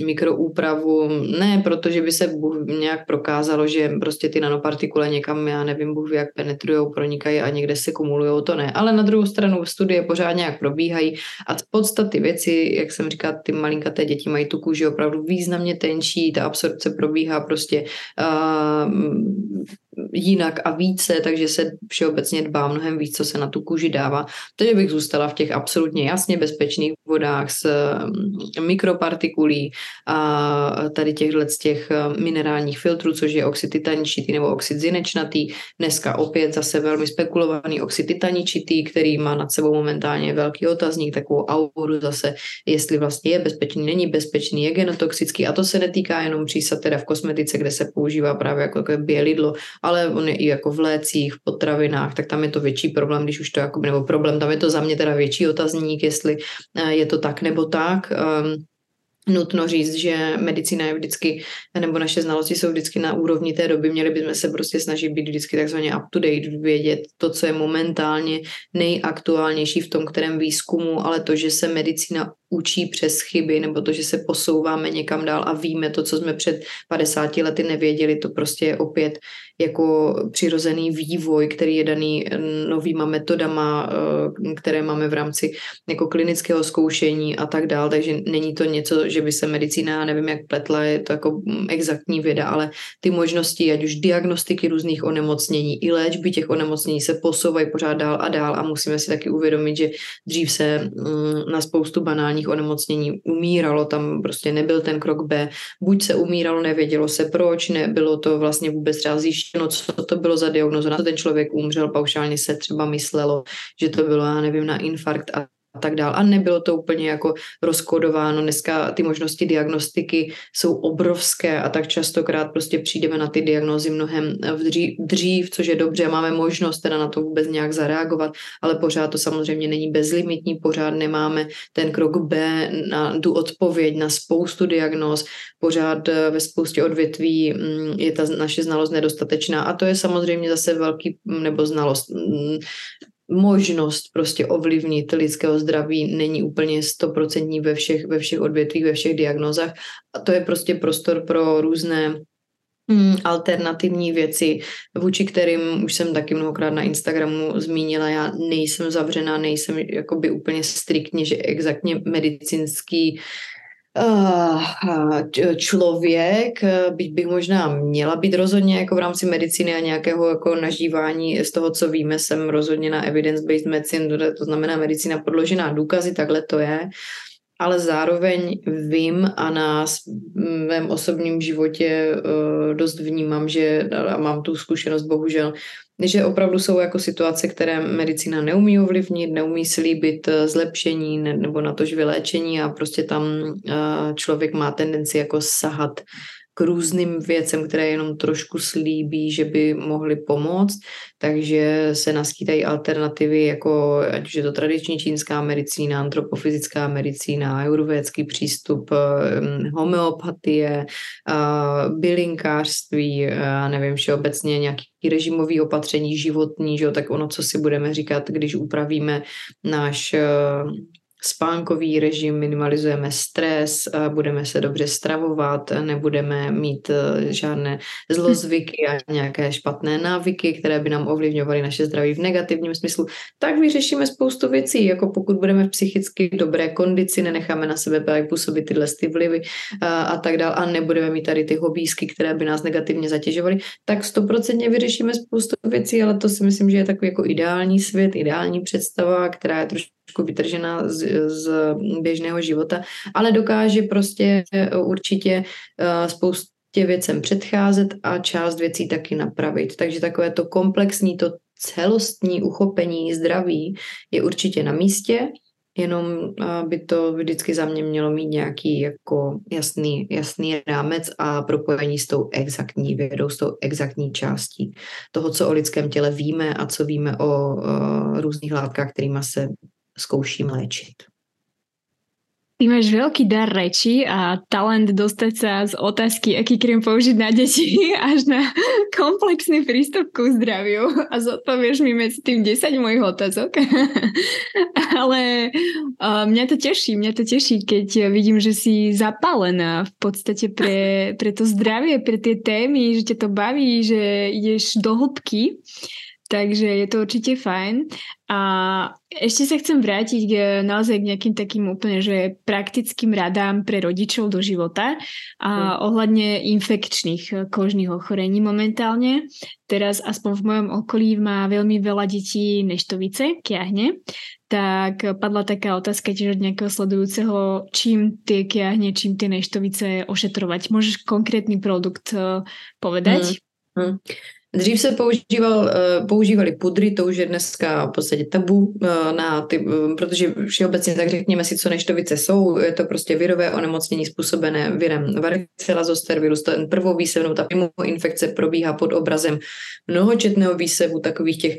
mikroúpravu, ne protože by se nějak prokázalo, že prostě ty nanopartikule někam, já nevím, Bůh jak penetrujou, pronikají a někde se kumulují, to ne, ale na druhou stranu studie pořád nějak probíhají a z podstaty věci, jak jsem říkala, ty malinkaté děti mají tu kůži opravdu významně tenčí, ta absorpce probíhá prostě uh, um, jinak a více, takže se všeobecně dbá mnohem víc, co se na tu kůži dává. Takže bych zůstala v těch absolutně jasně bezpečných vodách s mm, mikropartikulí a tady těchhle z těch eh, minerálních filtrů, což je oxid titaničitý nebo oxid zinečnatý. Dneska opět zase velmi spekulovaný oxid titaničitý, který má nad sebou momentálně velký otazník, takovou auru zase, jestli vlastně je bezpečný, není bezpečný, je genotoxický a to se netýká jenom přísad teda v kosmetice, kde se používá právě jako, bělidlo, ale on je i jako v lécích, v potravinách, tak tam je to větší problém, když už to jako, nebo problém, tam je to za mě teda větší otazník, jestli eh, je to tak nebo tak. Um, nutno říct, že medicína je vždycky, nebo naše znalosti jsou vždycky na úrovni té doby, měli bychom se prostě snažit být vždycky takzvaně up to date, vědět to, co je momentálně nejaktuálnější v tom kterém výzkumu, ale to, že se medicína učí přes chyby, nebo to, že se posouváme někam dál a víme to, co jsme před 50 lety nevěděli, to prostě je opět jako přirozený vývoj, který je daný novýma metodama, eh, které máme v rámci jako klinického zkoušení a tak dál, takže není to něco, že by se medicína, nevím jak pletla, je to jako exaktní věda, ale ty možnosti, ať už diagnostiky různých onemocnění i léčby těch onemocnění se posouvají pořád dál a dál a musíme si taky uvědomit, že dřív se mm, na spoustu banálních onemocnění umíralo, tam prostě nebyl ten krok B, buď se umíralo, nevědělo se proč, nebylo to vlastně vůbec třeba zjištěno, co to bylo za diagnozu, na to ten člověk umřel, paušálně se třeba myslelo, že to bylo, já nevím, na infarkt a a tak dál. A nebylo to úplně jako rozkodováno. Dneska ty možnosti diagnostiky jsou obrovské a tak častokrát prostě přijdeme na ty diagnózy mnohem dřív, dřív, což je dobře, máme možnost teda na to vůbec nějak zareagovat, ale pořád to samozřejmě není bezlimitní, pořád nemáme ten krok B na tu odpověď na spoustu diagnóz, pořád eh, ve spoustě odvětví mm, je ta naše znalost nedostatečná a to je samozřejmě zase velký, nebo znalost, mm, možnost prostě ovlivnit lidského zdraví není úplně stoprocentní ve všech, ve všech odvětvích, ve všech diagnozách a to je prostě prostor pro různé mm, alternativní věci, vůči kterým už jsem taky mnohokrát na Instagramu zmínila, já nejsem zavřená, nejsem jakoby úplně striktně, že exaktně medicínský člověk, eh, byť bych možná měla být rozhodně jako v rámci medicíny a nějakého jako nažívání z toho, co víme, jsem rozhodně na evidence-based medicine, to znamená medicína podložená důkazy, takhle to je, ale zároveň vím a na svém osobním životě eh, dost vnímám, že a mám tu zkušenost bohužel, že opravdu jsou jako situace, které medicína neumí ovlivnit, neumí slíbit eh, zlepšení nebo na tož vyléčení a prostě tam eh, člověk má tendenci jako sahat k různým věcem, které jenom trošku slíbí, že by mohly pomoct, takže se naskýtají alternativy, jako ať už je to tradiční čínská medicína, antropofyzická medicína, ajurvédský přístup, hm, homeopatie, bylinkářství, já nevím, všeobecně nějaký režimový opatření životní, že jo, tak ono, co si budeme říkat, když upravíme náš spánkový režim, minimalizujeme stres, budeme se dobře stravovat, nebudeme mít e, žádné zlozvyky a nějaké špatné návyky, které by nám ovlivňovaly naše zdraví v negativním smyslu, tak vyřešíme spoustu věcí, jako pokud budeme v psychicky dobré kondici, nenecháme na sebe působit tyhle ty vlivy a, a tak dále a nebudeme mít tady ty hobísky, které by nás negativně zatěžovaly, tak stoprocentně vyřešíme spoustu věcí, ale to si myslím, že je takový jako ideální svět, ideální představa, která je trošku trošku vytržená z, z běžného života, ale dokáže prostě eh, určitě uh, spoustě věcem předcházet a část věcí taky napravit. Takže takové to komplexní, to celostní uchopení zdraví je určitě na místě, jenom eh, by to vždycky za mě mělo mít nějaký jako jasný, jasný rámec a propojení s tou exaktní vědou, s tou exaktní částí toho, co o lidském těle víme a co víme o, o různých látkách, kterými se zkouším léčit. Ty máš veľký dar reči a talent dostať sa z otázky, aký krém použiť na deti, až na komplexný prístup ku zdraviu a zodpovieš mi medzi tým 10 mojich otázok. Ale uh, to teší, mňa to teší, keď vidím, že si zapálená v podstate pre, pre to zdravie, pre tie témy, že ťa to baví, že ideš do hĺbky. Takže je to určite fajn. A ešte sa chcem vrátiť k, naozaj k nejakým takým úplne, že praktickým radám pre rodičov do života a mm. ohľadne infekčných kožných ochorení momentálne. Teraz aspoň v mojom okolí má veľmi veľa detí neštovice, kiahne, tak padla taká otázka tiež od nejakého sledujúceho, čím tie kiahne, čím tie neštovice ošetrovať. Môžeš konkrétny produkt eh, povedať? Mm. Mm. Dřív se používal, eh, používali pudry, to už je dneska v podstatě tabu, eh, na ty, eh, protože všeobecně tak řekněme si, co neštovice jsou, je to prostě virové onemocnění způsobené virem varicella zoster virus, ten prvou výsevnou, ta infekce probíhá pod obrazem mnohočetného výsevu takových těch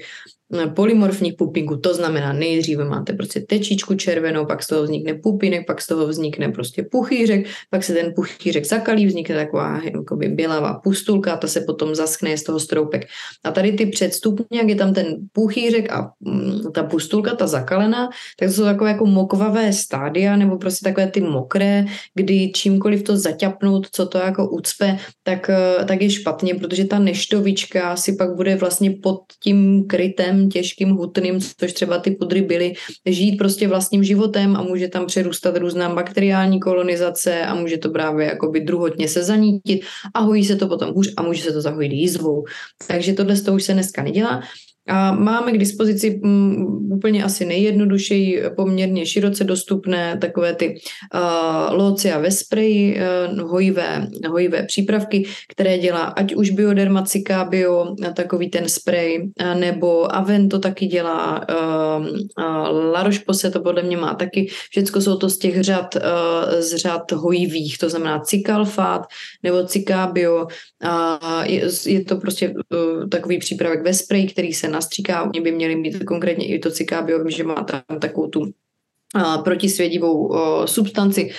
polymorfních pupínků. To znamená, nejdříve máte prostě tečičku červenou, pak z toho vznikne pupinek, pak z toho vznikne prostě puchýřek, pak se ten puchýřek zakalí, vznikne taková jakoby bělavá pustulka, ta se potom zaschne z toho stroupek. A tady ty předstupně, jak je tam ten puchýřek a mm, ta pustulka, ta zakalená, tak to jsou takové jako mokvavé stádia, nebo prostě takové ty mokré, kdy čímkoliv to zaťapnout, co to jako ucpe, tak, eh, tak je špatně, protože ta neštovička si pak bude vlastně pod tím krytem těžkým, hutným, což třeba ty pudry byly, žít prostě vlastním životem a může tam přerůstat různá bakteriální kolonizace a může to právě jakoby druhotně se zanítit a hojí se to potom hůř a může se to zahojit jízvou. Takže tohle toho už se dneska nedělá. A máme k dispozici mm, úplně asi nejjednodušeji poměrně široce dostupné takové ty uh, locia ve spreji, uh, hojivé, hojivé přípravky, které dělá ať už Bioderma Cicabio, takový ten sprej, uh, nebo Aven to taky dělá, uh, uh, La to podle mě má taky, všechno jsou to z těch řad, uh, z řad hojivých, to znamená Cicalfat nebo Cicabio, uh, je, je to prostě uh, takový přípravek ve spreji, který se nastříká, oni by měli mít konkrétně i to cikábio, vím, že má tam takovou tu protisvědivou substanci,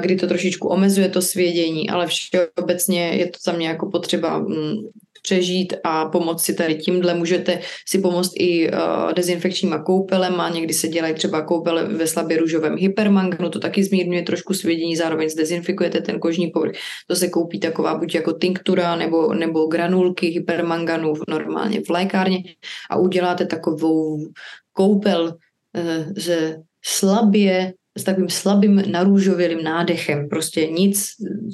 kdy to trošičku omezuje to svědění, ale všeobecně je to za mě jako potřeba mm, přežít a pomoct si tady tímhle. Můžete si pomoct i uh, dezinfekčníma koupelema, někdy se dělají třeba koupele ve slabě růžovém hypermanganu, to taky zmírňuje trošku svědění, zároveň zdezinfikujete ten kožní povrch. To se koupí taková buď jako tinktura nebo, nebo granulky hypermanganu normálně v lékárně a uděláte takovou koupel uh, ze slabě s takovým slabým narůžovělým nádechem. Prostě nic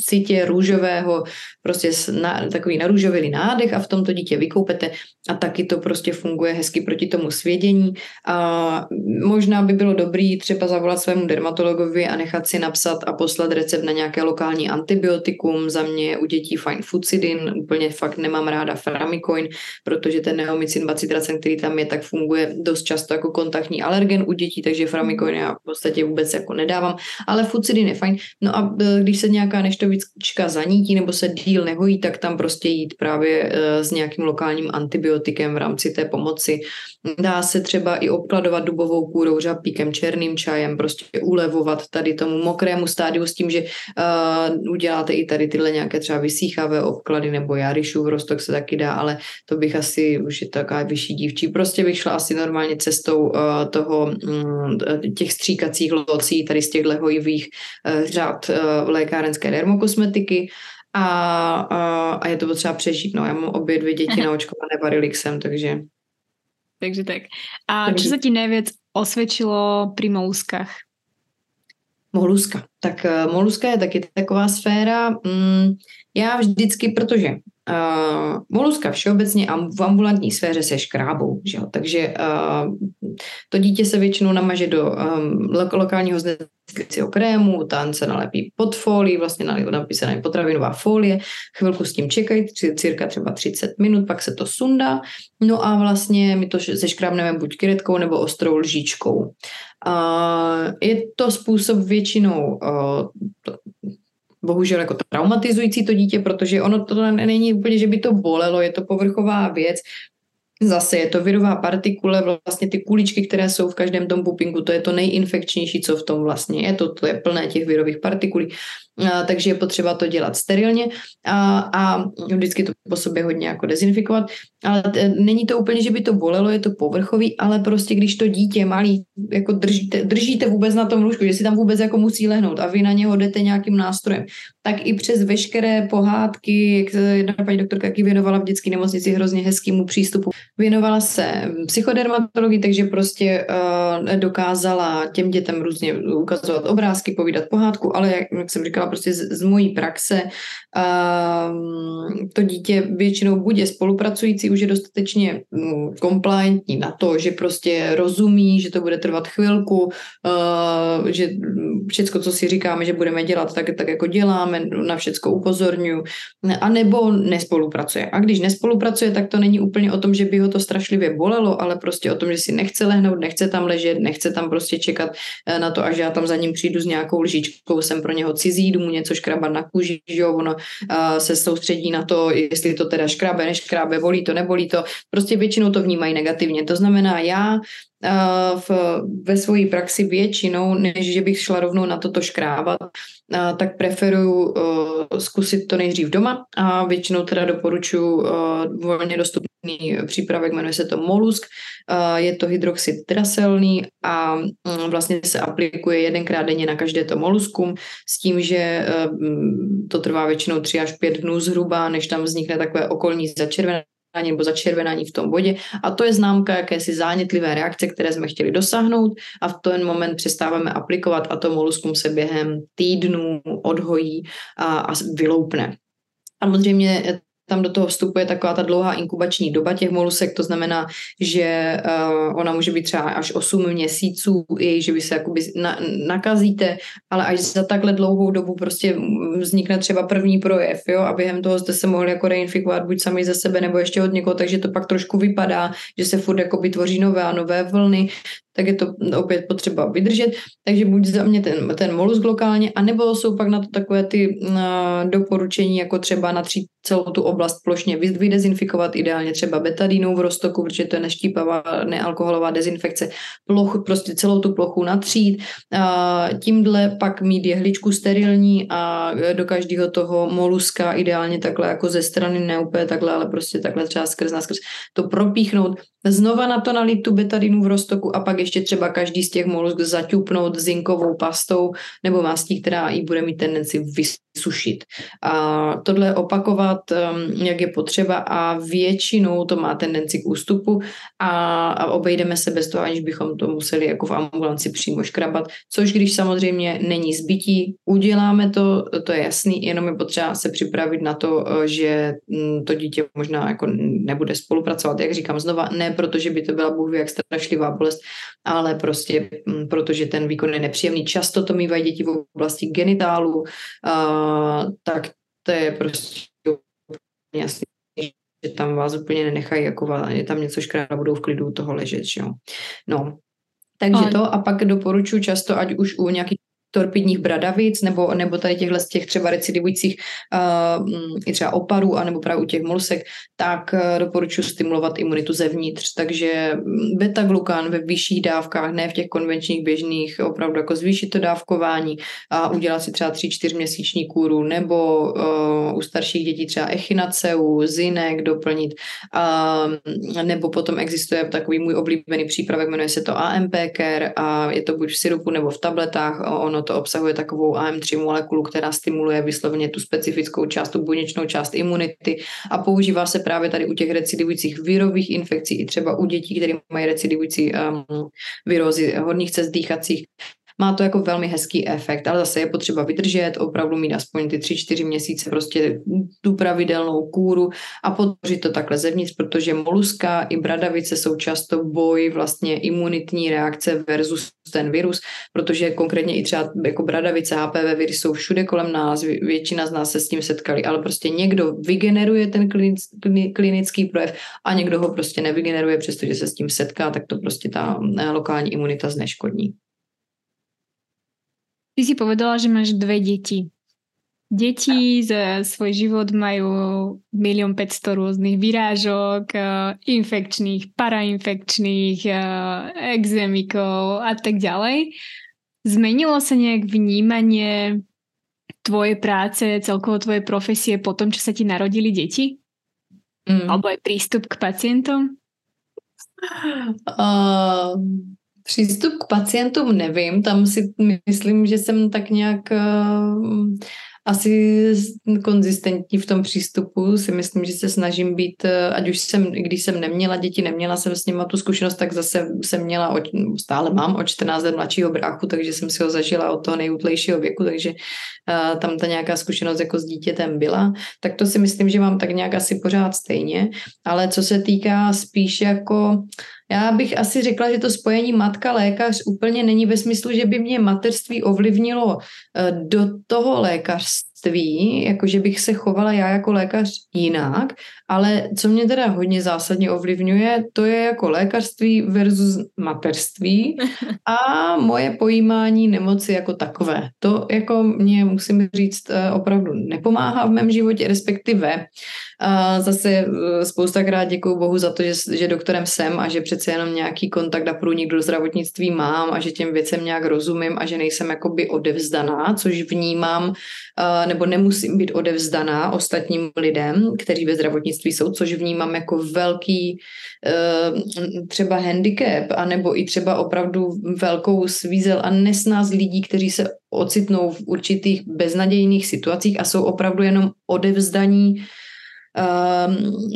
citě růžového, prostě na, takový narůžovělý nádech a v tom to dítě vykoupete a taky to prostě funguje hezky proti tomu svědění. A možná by bylo dobrý třeba zavolat svému dermatologovi a nechat si napsat a poslat recept na nějaké lokální antibiotikum. Za mě u dětí fajn fucidin, úplně fakt nemám ráda framikoin, protože ten neomycin bacitracen, který tam je, tak funguje dost často jako kontaktní alergen u dětí, takže framikoin já v podstatě vůbec vůbec jako nedávám, ale fucidin je fajn. No a e, když se nějaká neštovička zanítí nebo se díl nehojí, tak tam prostě jít právě e, s nějakým lokálním antibiotikem v rámci té pomoci. Dá se třeba i obkladovat dubovou kůrou, řapíkem, černým čajem, prostě ulevovat tady tomu mokrému stádiu s tím, že uh, uděláte i tady tyhle nějaké třeba vysíchavé obklady nebo jarišův rostok se taky dá, ale to bych asi, už je taková vyšší dívčí, prostě bych šla asi normálně cestou uh, toho um, těch stříkacích locí, tady z těchto hojivých uh, řád uh, lékárenské dermokosmetiky. A, a, a je to potřeba přežít. No, já mám obě dvě děti naočkované varilixem, takže takže tak. A čo sa ti najviac osvědčilo pri moluskách? Moluska. Tak uh, moluska je taky taková sféra. Mm, já vždycky, protože uh, moluska všeobecně a v ambulantní sféře se škrábou, že jo? takže uh, to dítě se většinou namaže do um, lokálního zneslicího krému, tam se nalepí pod folii, vlastně nalepí se na potravinová folie, chvilku s tím čekají, cirka třeba 30 minut, pak se to sundá, no a vlastně my to zeškrábneme buď kyretkou nebo ostrou lžičkou. Uh, je to způsob většinou uh, bohužel jako traumatizující to dítě, protože ono to není úplně, že by to bolelo, je to povrchová věc, Zase je to virová partikule, vlastně ty kuličky, které jsou v každém tom pupinku, to je to nejinfekčnější, co v tom vlastně je, to, to je plné těch virových partikulí. Takže je potřeba to dělat sterilně a, a vždycky to po sobě hodně jako dezinfikovat. Ale t- není to úplně, že by to bolelo, je to povrchový, ale prostě když to dítě malý jako držíte, držíte vůbec na tom lůžku, že si tam vůbec jako musí lehnout a vy na něho jdete nějakým nástrojem, tak i přes veškeré pohádky, jak jedna paní doktorka jaký věnovala v dětské nemocnici hrozně hezkému přístupu. Věnovala se psychodermatologii, takže prostě uh, dokázala těm dětem různě ukazovat obrázky, povídat pohádku, ale jak, jak jsem říkala, prostě z, z mojí praxe uh, to dítě většinou bude spolupracující, už je dostatečně um, compliantní na to, že prostě rozumí, že to bude trvat chvilku, uh, že všecko, co si říkáme, že budeme dělat, tak, tak jako děláme, na všecko upozorňuji, a nebo nespolupracuje. A když nespolupracuje, tak to není úplně o tom, že by ho to strašlivě bolelo, ale prostě o tom, že si nechce lehnout, nechce tam ležet, nechce tam prostě čekat eh, na to, až já tam za ním přijdu s nějakou lžičkou, jsem pro něho cizí, jdu mu něco škrabat na kůži, že jo, ono uh, se soustředí na to, jestli to teda škrábe, neškrábe, bolí to, nebolí to. Prostě většinou to vnímají negativně. To znamená, já v, ve své praxi většinou, než že bych šla rovnou na toto škrábat, tak preferuju zkusit to nejdřív doma a většinou teda doporučuji volně dostupný přípravek, jmenuje se to Molusk, je to hydroxid traselný a um, vlastně se aplikuje jedenkrát denně na každé to moluskum s tím, že uh, to trvá většinou 3 až 5 dnů zhruba, než tam vznikne takové okolní začervené nebo začervenání v tom bodě a to je známka jakési zánětlivé reakce, které jsme chtěli dosáhnout a v ten moment přestáváme aplikovat a to moluskum se během týdnů odhojí a, a vyloupne. Samozřejmě tam do toho vstupuje taková ta dlouhá inkubační doba těch molusek, to znamená, že uh, ona může být třeba až 8 měsíců, i že vy se jakoby na, nakazíte, ale až za takhle dlouhou dobu prostě vznikne třeba první projev, jo, a během toho jste se mohli jako reinfikovat buď sami ze sebe nebo ještě od někoho, takže to pak trošku vypadá, že se furt jakoby tvoří nové a nové vlny, tak je to opět potřeba vydržet. Takže buď za mě ten, ten molusk lokálně, anebo jsou pak na to takové ty uh, doporučení, jako třeba natřít celou tu oblast plošně vydezinfikovat, ideálně třeba betadínou v roztoku, protože to je neštípavá, nealkoholová dezinfekce, plochu, prostě celou tu plochu natřít. Uh, tímhle pak mít jehličku sterilní a do každého toho moluska ideálně takhle jako ze strany, ne úplně takhle, ale prostě takhle třeba skrz na skrz to propíchnout, znova na to nalít tu betadinu v roztoku a pak ještě třeba každý z těch molusk zaťupnout zinkovou pastou nebo mastí, která i bude mít tendenci vysušit. A tohle opakovat, um, jak je potřeba a většinou to má tendenci k ústupu a, obejdeme se bez toho, aniž bychom to museli jako v ambulanci přímo škrabat, což když samozřejmě není zbytí, uděláme to, to je jasný, jenom je potřeba se připravit na to, že mm, to dítě možná jako nebude spolupracovat, jak říkám znova, ne protože by to byla bůh jak strašlivá bolest, ale prostě mm, protože ten výkon je nepříjemný. Často to mývají děti v oblasti genitálu, uh, tak to je prostě jasný že tam vás úplně nenechají, jako je tam něco škrát a budou v klidu toho ležet, že jo. No, takže to a pak doporučuji často, ať už u nějakých torpidních bradavic nebo, nebo tady těchhle z těch třeba recidivujících uh, i třeba oparů anebo právě u těch molusek, tak uh, doporučuji stimulovat imunitu zevnitř. Takže mm, beta-glukan ve vyšších dávkách, ne v těch konvenčních běžných, opravdu jako zvýšit to dávkování a udělat si třeba 3-4 měsíční kůru nebo uh, u starších dětí třeba echinaceu, zinek doplnit uh, nebo potom existuje takový můj oblíbený přípravek, jmenuje se to AMP Care a je to buď v syrupu nebo v tabletách, ono ono to obsahuje takovou AM3 molekulu, která stimuluje vysloveně tu specifickou část, tu buněčnou část imunity a používá se právě tady u těch recidivujících virových infekcí i třeba u dětí, které mají recidivující um, virózy horních cest dýchacích, má to jako velmi hezký efekt, ale zase je potřeba vydržet, opravdu mít aspoň ty 3-4 měsíce prostě tu pravidelnou kůru a podpořit to takhle zevnitř, protože moluska i bradavice jsou často boj vlastně imunitní reakce versus ten virus, protože konkrétně i třeba jako bradavice, HPV viry jsou všude kolem nás, většina z nás se s tím setkali, ale prostě někdo vygeneruje ten klinický projev a někdo ho prostě nevygeneruje, přestože se s tím setká, tak to prostě ta eh, lokální imunita zneškodní. Ty si povedala, že máš dve deti. Deti za svoj život majú milión 500 rôznych vyrážok, eh, infekčných, parainfekčných, eh, exemikov a tak ďalej. Zmenilo sa nejak vnímanie tvoje práce, celkovo tvoje profesie po tom, čo sa ti narodili deti? Mm. Alebo aj prístup k pacientom? Uh, přístup k pacientům nevím, tam si myslím, že jsem tak nějak uh, asi konzistentní v tom přístupu. Si myslím, že se snažím být, eh, ať už jsem, když jsem neměla děti, neměla jsem s nimi tu zkušenost, tak zase jsem měla, od, stále mám o 14 let mladšího bráchu, takže jsem si ho zažila od toho nejútlejšího věku, takže uh, tam ta nějaká zkušenost jako s dítětem byla. Tak to si myslím, že mám tak nějak asi pořád stejně. Ale co se týká spíš jako já bych asi řekla, že to spojení matka-lékař úplně není ve smyslu, že by mě mateřství ovlivnilo eh, do toho lékařství, jako že bych se chovala já jako lékař jinak, ale co mě teda hodně zásadně ovlivňuje, to je jako lékařství versus mateřství a moje pojímání nemoci jako takové. To jako mě, musím říct, eh, opravdu nepomáhá v mém životě, respektive a zase eh, spoustakrát děkuju Bohu za to, že, že doktorem jsem a že přece jenom nějaký kontakt a průnik do zdravotnictví mám a že těm věcem nějak rozumím a že nejsem jakoby odevzdaná, což vnímám, nebo nemusím být odevzdaná ostatním lidem, kteří ve zdravotnictví jsou, což vnímám jako velký eh, třeba handicap, anebo i třeba opravdu velkou svízel a nesnáz lidí, kteří se ocitnou v určitých beznadějných situacích a jsou opravdu jenom odevzdaní uh,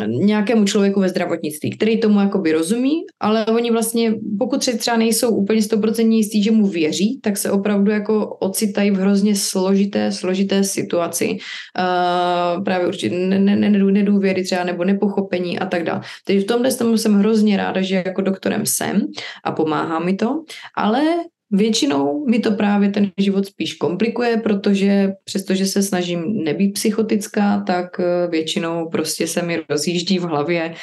nějakému člověku ve zdravotnictví, který tomu jakoby rozumí, ale oni vlastně, pokud si třeba nejsou úplně stoprocentně jistí, že mu věří, tak se opravdu jako ocitají v hrozně složité, složité situaci. Uh, právě určitě nedůvěry třeba nebo nepochopení a tak dále. Takže v tomhle jsem hrozně ráda, že jako doktorem jsem a pomáhá mi to, ale Většinou mi to právě ten život spíš komplikuje, protože přestože se snažím nebýt psychotická, tak eh, většinou prostě se mi rozjíždí v hlavě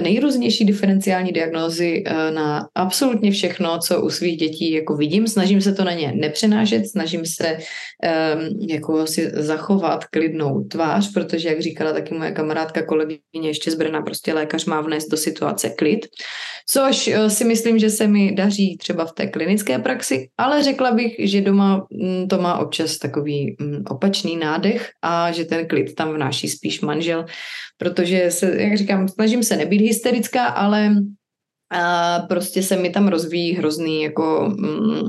nejrůznější diferenciální diagnózy eh, na absolutně všechno, co u svých dětí jako vidím. Snažím se to na ně nepřenášet, snažím se um, jako si zachovat klidnou tvář, protože, jak říkala taky moje kamarádka, kolegyně ještě z Brna, prostě lékař má vnést do situace klid, což uh, si myslím, že se mi daří třeba v té klinické praxi, ale řekla bych, že doma um, to má občas takový um, opačný nádech a že ten klid tam vnáší spíš manžel, protože se, jak říkám, snažím se nebýt hysterická, ale a prostě se mi tam rozvíjí hrozný jako mm,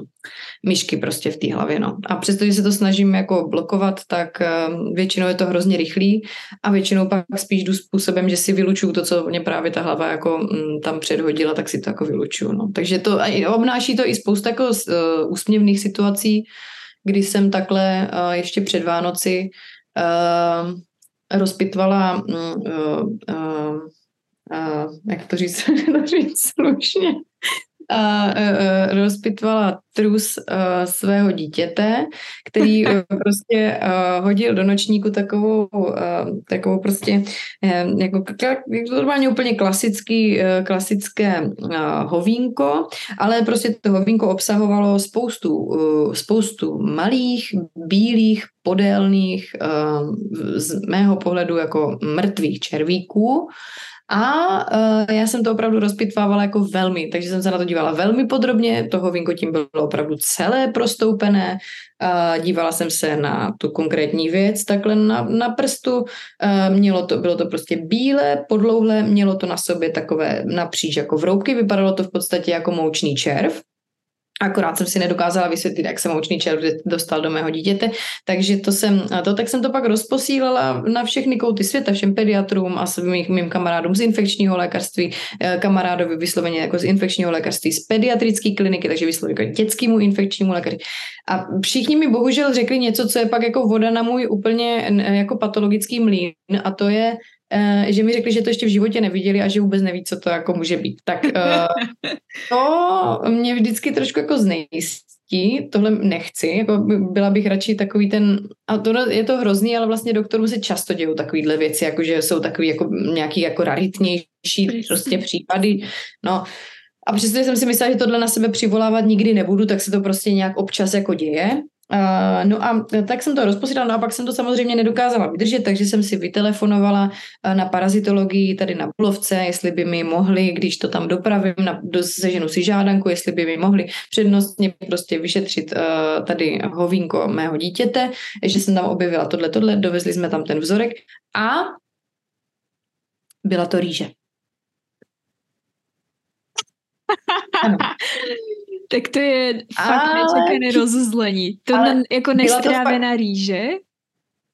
myšky prostě v té hlavě, no. A přestože se to snažím jako blokovat, tak uh, většinou je to hrozně rychlý a většinou pak spíš jdu způsobem, že si vylučuju to, co mě právě ta hlava jako mm, tam předhodila, tak si to jako vylučuju, no. Takže to obnáší to i spousta jako uh, úsměvných situací, kdy jsem takhle uh, ještě před Vánoci uh, rozpitvala uh, uh, uh, jak to říct, to říct slušně, a uh, rozpitvala trus uh, svého dítěte, který uh, prostě uh, hodil do nočníku takovou, uh, takovou prostě uh, jako normálně úplně klasický, uh, klasické uh, hovínko, ale prostě to hovínko obsahovalo spoustu, uh, spoustu malých, bílých, podélných, uh, z mého pohledu jako mrtvých červíků a uh, já jsem to opravdu rozpitvávala jako velmi, takže jsem se na to dívala velmi podrobně, toho vinko tím bylo opravdu celé prostoupené, uh, dívala jsem se na tu konkrétní věc, takhle na, na prstu, uh, mělo to, bylo to prostě bílé, podlouhlé, mělo to na sobě takové napříč jako vroubky, vypadalo to v podstatě jako moučný červ, Akorát jsem si nedokázala vysvětlit, jak se moučný červ dostal do mého dítěte, takže to jsem, to, tak jsem to pak rozposílala na všechny kouty světa, všem pediatrům a svým mým kamarádům z infekčního lékařství, eh, kamarádovi vysloveně jako z infekčního lékařství, z pediatrické kliniky, takže vysloveně jako dětskému infekčnímu lékaři. A všichni mi bohužel řekli něco, co je pak jako voda na můj úplně jako patologický mlín a to je, že mi řekli, že to ještě v životě neviděli a že vůbec neví, co to jako může být. Tak uh, to mě vždycky trošku jako znejistí, tohle nechci, jako byla bych radši takový ten, a to je to hrozný, ale vlastně doktorům se často dějou takovýhle věci, jako že jsou takový jako nějaký jako raritnější prostě případy, no, a přestože jsem si myslela, že tohle na sebe přivolávat nikdy nebudu, tak se to prostě nějak občas jako děje. Uh, no a tak jsem to rozposílala, no a pak jsem to samozřejmě nedokázala vydržet, takže jsem si vytelefonovala na parazitologii tady na Bulovce, jestli by mi mohli, když to tam dopravím, na, do, seženu si žádanku, jestli by mi mohli přednostně prostě vyšetřit uh, tady hovínko mého dítěte, že jsem tam objevila tohle, tohle, dovezli jsme tam ten vzorek a byla to rýže. Ano. Tak to je fakt ale... nečekané rozuzlení. To ale jako nestrávená fakt... rýže?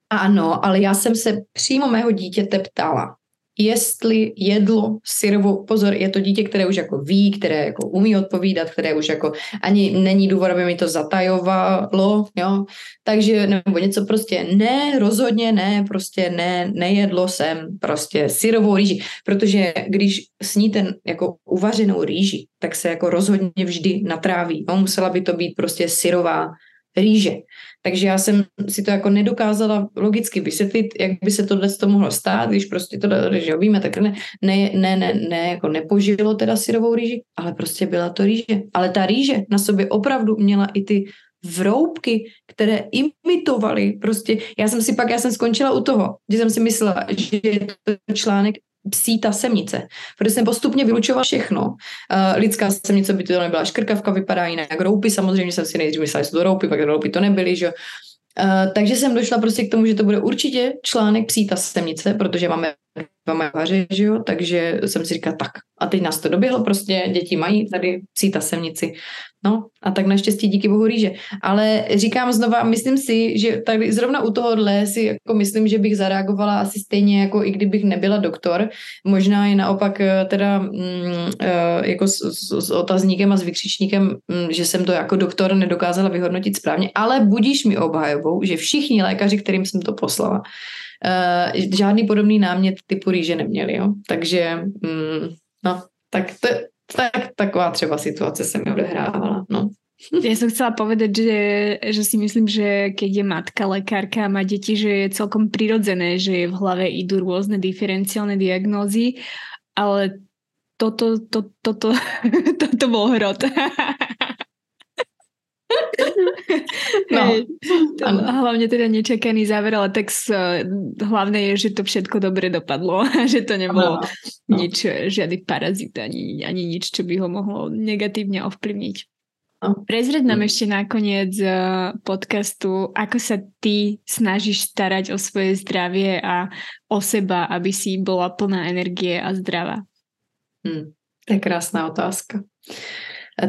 Ano, ale já jsem se přímo mého dítěte ptala, jestli jedlo syrovou, pozor, je to dítě, které už jako ví, které jako umí odpovídat, které už jako ani není důvod, aby mi to zatajovalo, jo, takže nebo něco prostě ne, rozhodně ne, prostě ne, nejedlo jsem prostě syrovou rýži, protože když sníte jako uvařenou rýži, tak se jako rozhodně vždy natráví, no, musela by to být prostě syrová rýže. Takže já jsem si to jako nedokázala logicky vysvětlit, jak by se tohle to mohlo stát, když prostě to, že víme, tak ne, ne, ne, ne, ne, jako nepožilo teda syrovou rýži, ale prostě byla to rýže. Ale ta rýže na sobě opravdu měla i ty vroubky, které imitovaly prostě, já jsem si pak, já jsem skončila u toho, že jsem si myslela, že je to článek psí ta semnice. Protože jsem postupně vylučovala všechno. Uh, lidská semnice by to nebyla škrkavka, vypadá jinak. Roupy samozřejmě jsem si nejdřív myslela, že jsou to roupy, pak roupy to nebyly, že Uh, takže jsem došla prostě k tomu, že to bude určitě článek psí ta semnice, protože máme dva majaře, že jo, takže jsem si říkala tak. A teď nás to doběhlo prostě, děti mají tady psí ta semnici. No a tak naštěstí díky bohu rýže. Ale říkám znova, myslím si, že tady zrovna u tohohle si jako myslím, že bych zareagovala asi stejně jako i kdybych nebyla doktor. Možná je naopak eh, teda mm, eh, jako s, s, s otazníkem a s vykřičníkem, mm, že jsem to jako doktor nedokázala vyhodnotit správně, ale budíš mi obhajovou, že všichni lékaři, kterým jsem to poslala, uh, žádný podobný námět typu rýže neměli, jo. Takže, mm, no, tak to, tak, taková třeba situace se mi odehrávala, no. Ja som chcela povedať, že, že si myslím, že keď je matka lekárka a má deti, že je celkom prirodzené, že v hlave idú rôzne diferenciálne diagnózy, ale toto, to, toto, toto bol hrot. No, to, hlavne teda nečakaný záver, ale tak s, hlavné je, že to všetko dobre dopadlo a že to nebolo no, no. nič, žiadny parazit ani, ani nič, čo by ho mohlo negatívne ovplyvniť. No. Prezred nám ešte nakoniec eh, podcastu, ako sa ty snažíš starať o svoje zdravie a o seba, aby si bola plná energie a zdravá. Hmm, to je krásná otázka.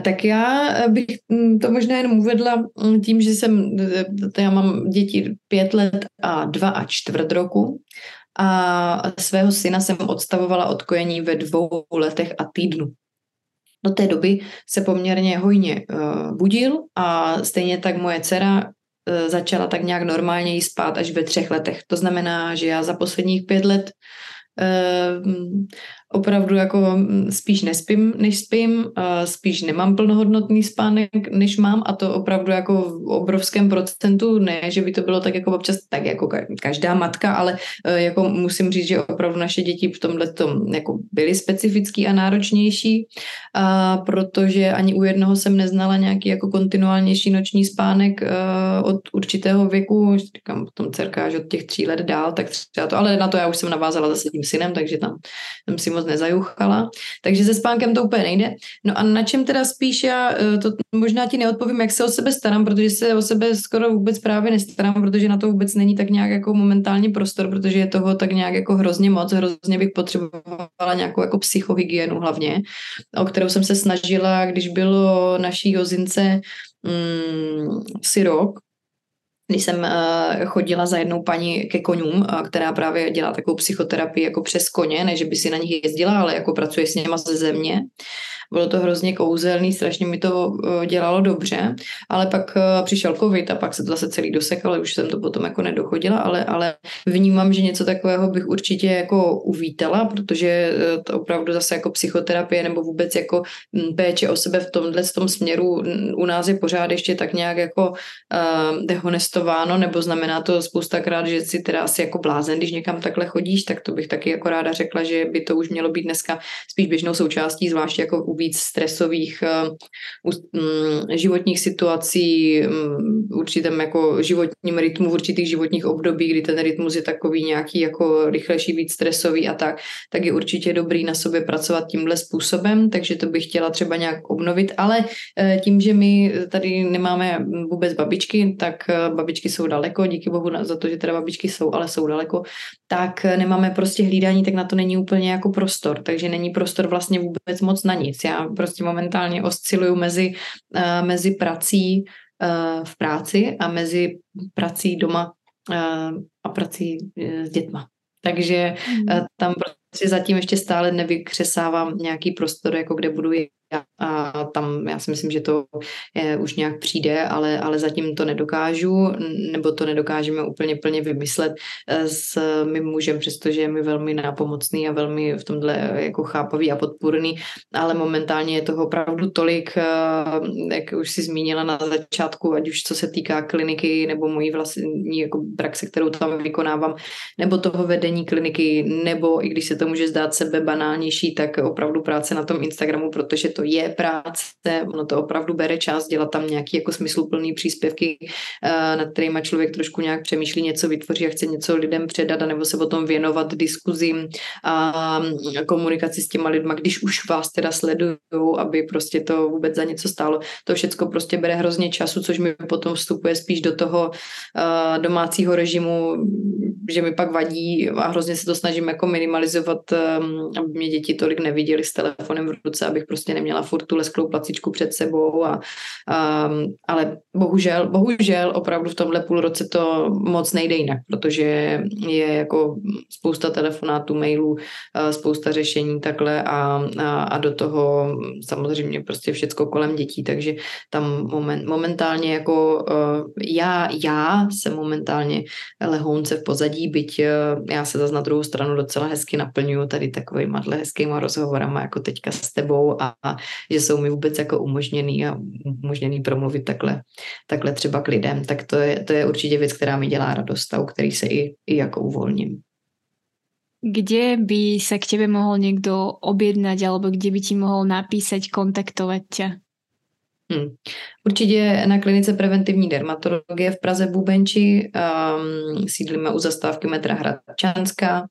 Tak já bych mm, to možná jenom uvedla mm, tím, že jsem, já mám děti pět let a dva a čtvrt roku a svého syna jsem odstavovala od kojení ve dvou letech a týdnu. Do té doby se poměrně hojně uh, budil a stejně tak moje dcera začala tak nějak normálně jí spát až ve třech letech. To znamená, že já za posledních pět let opravdu jako spíš nespím, než spím, spíš nemám plnohodnotný spánek, než mám a to opravdu jako v obrovském procentu, ne, že by to bylo tak jako občas tak jako každá matka, ale e, jako musím říct, že opravdu naše děti v tomhle tom jako byly specifický a náročnější, a protože ani u jednoho jsem neznala nějaký jako kontinuálnější noční spánek e, od určitého věku, říkám potom dcerka, že od těch tří let dál, tak třeba to, ale na to já už jsem navázala zase tím synem, takže tam jsem si moc nezajuchala, takže se spánkem to úplně nejde. No a na čem teda spíš já, eh, to možná ti neodpovím, jak se o sebe starám, protože se o sebe skoro vůbec právě nestarám, protože na to vůbec není tak nějak jako momentálně prostor, protože je toho tak nějak jako hrozně moc, hrozně bych potřebovala nějakou jako psychohygienu hlavně, o kterou jsem se snažila, když bylo naší Jozince mm, si rok, když jsem uh, chodila za jednou paní ke koňům, uh, která právě dělá takovou psychoterapii jako přes koně, ne že by si na nich jezdila, ale jako pracuje s něma ze země. Bylo to hrozně kouzelný, strašně mi to eh, dělalo dobře, ale pak eh, přišel covid a pak se to zase celý dosekal, už jsem to potom jako nedochodila, ale, ale vnímám, že něco takového bych určitě jako uvítala, protože eh, to opravdu zase jako psychoterapie nebo vůbec jako hm, péče o sebe v tomhle tom směru u nás je pořád ještě tak nějak jako uh, dehonestováno, nebo znamená to spoustakrát, že si teda asi jako blázen, když někam takhle chodíš, tak to bych taky jako ráda řekla, že by to už mělo být dneska spíš běžnou součástí, zvláště jako u víc stresových uh, životních situací, um, určitém jako životním rytmu, v určitých životních období, kdy ten rytmus je takový nějaký jako rychlejší, víc stresový a tak, tak je určitě dobrý na sobě pracovat tímhle způsobem, takže to bych chtěla třeba nějak obnovit, ale uh, tím, že my tady nemáme vůbec babičky, tak uh, babičky jsou daleko, díky bohu za to, že teda babičky jsou, ale jsou daleko, tak nemáme prostě hlídání, tak na to není úplně jako prostor, takže není prostor vlastně vůbec moc na nic. Já prostě momentálně osciluju mezi, uh, mezi prací uh, v práci a mezi prací doma uh, a prací s dětma. Takže uh, tam prostě zatím ještě stále nevykřesávám nějaký prostor, jako kde budu a tam já si myslím, že to je, už nějak přijde, ale, ale zatím to nedokážu, nebo to nedokážeme úplně plně vymyslet eh, s mým mužem, přestože je mi velmi nápomocný a velmi v tomhle jako chápavý a podpůrný, ale momentálně je toho opravdu tolik, eh, jak už si zmínila na začátku, ať už co se týká kliniky nebo mojí vlastní jako praxe, kterou tam vykonávám, nebo toho vedení kliniky, nebo i když se to může zdát sebe banálnější, tak opravdu práce na tom Instagramu, protože to to je práce, ono to opravdu bere čas dělat tam nějaký jako smysluplný příspěvky, eh, nad kterými člověk trošku nějak přemýšlí, něco vytvoří a chce něco lidem předat, nebo se potom věnovat diskuzím a komunikaci s těma lidma, když už vás teda sledují, aby prostě to vůbec za něco stálo. To všechno prostě bere hrozně času, což mi potom vstupuje spíš do toho uh, domácího režimu, že mi pak vadí a hrozně se to snažím jako minimalizovat, um, aby mě děti tolik neviděli s telefonem v ruce, abych prostě neměla měla furt tu lesklou placičku před sebou, a, a, ale bohužel, bohužel opravdu v tomhle půl roce to moc nejde jinak, protože je jako spousta telefonátů, mailů, spousta řešení takhle a, a, a do toho samozřejmě prostě všecko kolem dětí, takže tam moment, momentálně jako já, já jsem momentálně lehounce v pozadí, byť já se zase na druhou stranu docela hezky naplňuju tady takovýma hezkýma rozhovorama jako teďka s tebou a, že jsou mi vůbec jako umožněný a umožněný promluvit takhle, takhle třeba k lidem, tak to je, to je určitě věc, která mi dělá radost a u který se i, i jako uvolním. Kde by se k tebe mohl někdo objednat alebo kde by ti mohl napísať, kontaktovat tě? Hmm. Určitě na klinice preventivní dermatologie v Praze Bubenči um, sídlíme u zastávky metra Hradčanská.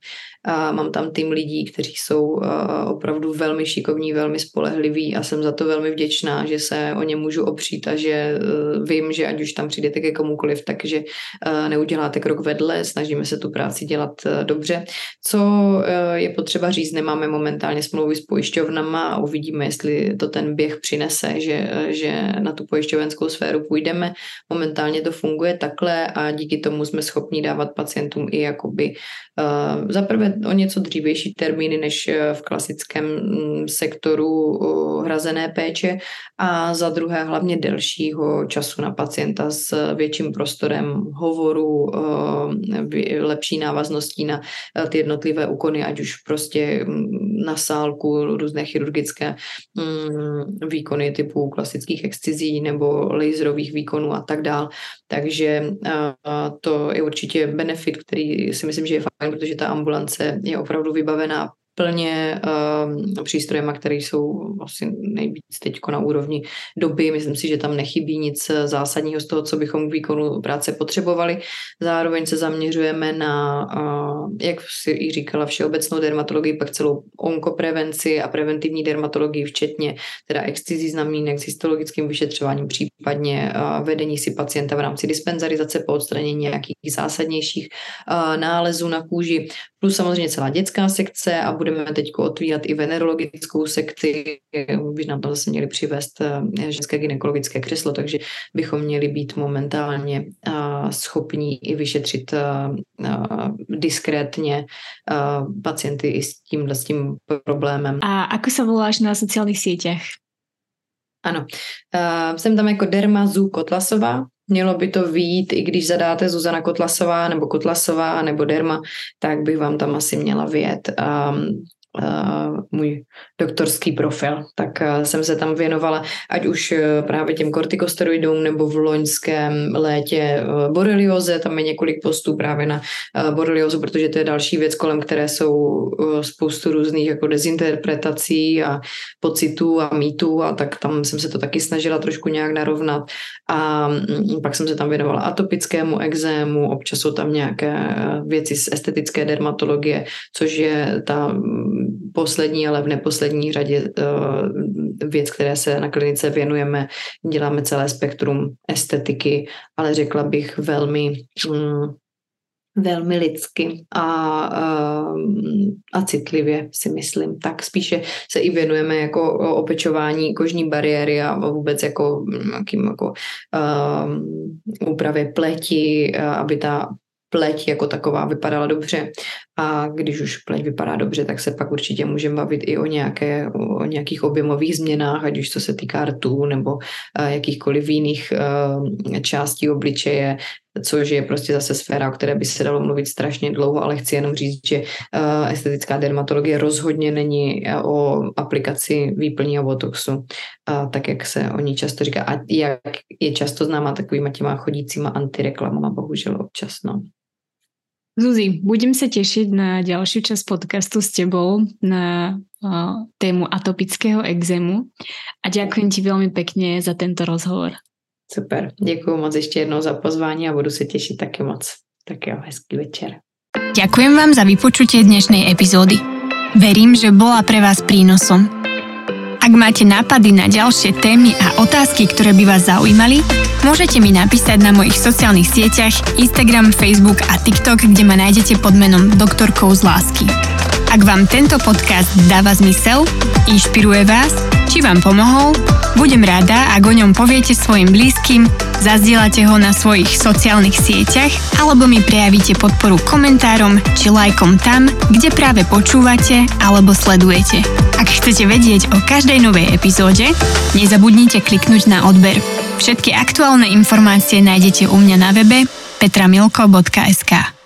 A mám tam tým lidí, kteří jsou uh, opravdu velmi šikovní, velmi spolehliví a jsem za to velmi vděčná, že se o ně můžu opřít a že uh, vím, že ať už tam přijdete ke komukoliv, takže uh, neuděláte krok vedle, snažíme se tu práci dělat uh, dobře. Co uh, je potřeba říct, nemáme momentálně smlouvy s pojišťovnama a uvidíme, jestli to ten běh přinese, že, uh, že na tu pojišťovenskou sféru půjdeme. Momentálně to funguje takhle a díky tomu jsme schopni dávat pacientům i jakoby uh, zaprvé o něco dřívější termíny než eh, v klasickém mm, sektoru uh, hrazené péče a za druhé hlavně delšího času na pacienta s větším prostorem hovoru, lepší návazností na ty jednotlivé úkony, ať už prostě mm, na sálku, různé chirurgické mm, výkony typu klasických excizí nebo laserových výkonů a tak dál. Takže to je určitě benefit, který si myslím, že je fajn, protože ta ambulance je opravdu vybavená plně uh, přístrojema, které jsou asi nejvíc teď na úrovni doby. Myslím si, že tam nechybí nic zásadního z toho, co bychom k výkonu práce potřebovali. Zároveň se zaměřujeme na, uh, jak si i říkala, všeobecnou dermatologii, pak celou onkoprevenci a preventivní dermatologii, včetně teda excizí znamínek s histologickým vyšetřováním, případně uh, vedení si pacienta v rámci dispenzarizace po odstranění nějakých zásadnějších uh, nálezů na kůži, plus samozřejmě celá dětská sekce a budeme teď otvírat i venerologickou sekci, by nám tam zase měli přivést eh, ženské gynekologické křeslo, takže bychom měli být momentálně eh, schopní i vyšetřit eh, diskrétně pacienty i s tímhle s tím problémem. A ako se voláš na sociálních sítích? Ano, uh, jsem tam jako Derma Zu Kotlasová, Mělo by to výjít, i když zadáte Zuzana Kotlasová nebo Kotlasová nebo Derma, tak bych vám tam asi měla vyjet. Um, můj doktorský profil, tak jsem se tam věnovala ať už uh, právě těm kortikosteroidům nebo v loňském létě uh, borelioze, tam je několik postů právě na uh, boreliozu, protože to je další věc, kolem které jsou spoustu různých jako dezinterpretací a pocitů a mýtů. A tak tam jsem se to taky snažila trošku nějak narovnat. A um, pak jsem se tam věnovala atopickému exému, občas jsou tam nějaké věci z estetické dermatologie, což je ta poslední, ale v neposlední řadě eh, věc, které se na klinice věnujeme. Děláme celé spektrum estetiky, ale řekla bych velmi mm, velmi lidsky a, a, eh, a citlivě si myslím. Tak spíše se i věnujeme jako opečování kožní bariéry a vůbec jako nějakým jako um, úpravě pleti, aby ta pleť jako taková vypadala dobře a když už pleť vypadá dobře, tak se pak určitě můžeme bavit i o, nějaké, o nějakých objemových změnách, ať už to se týká rtů nebo uh, jakýchkoliv jiných uh, částí obličeje, což je prostě zase sféra, o které by se dalo mluvit strašně dlouho, ale chci jenom říct, že uh, estetická dermatologie rozhodně není o aplikaci výplní a botoxu, tak jak se o ní často říká a jak je často známa takovýma těma chodícíma antireklamama, bohužel občas. No. Zuzi, budem sa tešiť na ďalšiu časť podcastu s tebou na uh, tému atopického exému a ďakujem ti veľmi pekne za tento rozhovor. Super, děkuji moc ještě jednou za pozvání a budu se těšit taky moc. Tak jo, hezký večer. Ďakujem vám za vypočutie dnešnej epizódy. Verím, že bola pre vás prínosom. Ak máte nápady na ďalšie témy a otázky, ktoré by vás zaujímali, môžete mi napísať na mojich sociálnych sieťach Instagram, Facebook a TikTok, kde ma nájdete pod menom Doktorkou z lásky. Ak vám tento podcast dáva zmysel, inšpiruje vás, či vám pomohol, budem rada, ak o ňom poviete svojim blízkym, Zazdielate ho na svojich sociálnych sieťach alebo mi prejavíte podporu komentárom či lajkom tam, kde práve počúvate alebo sledujete. Ak chcete vedieť o každej novej epizóde, nezabudnite kliknúť na odber. Všetky aktuálne informácie nájdete u mňa na webe petramilko.sk.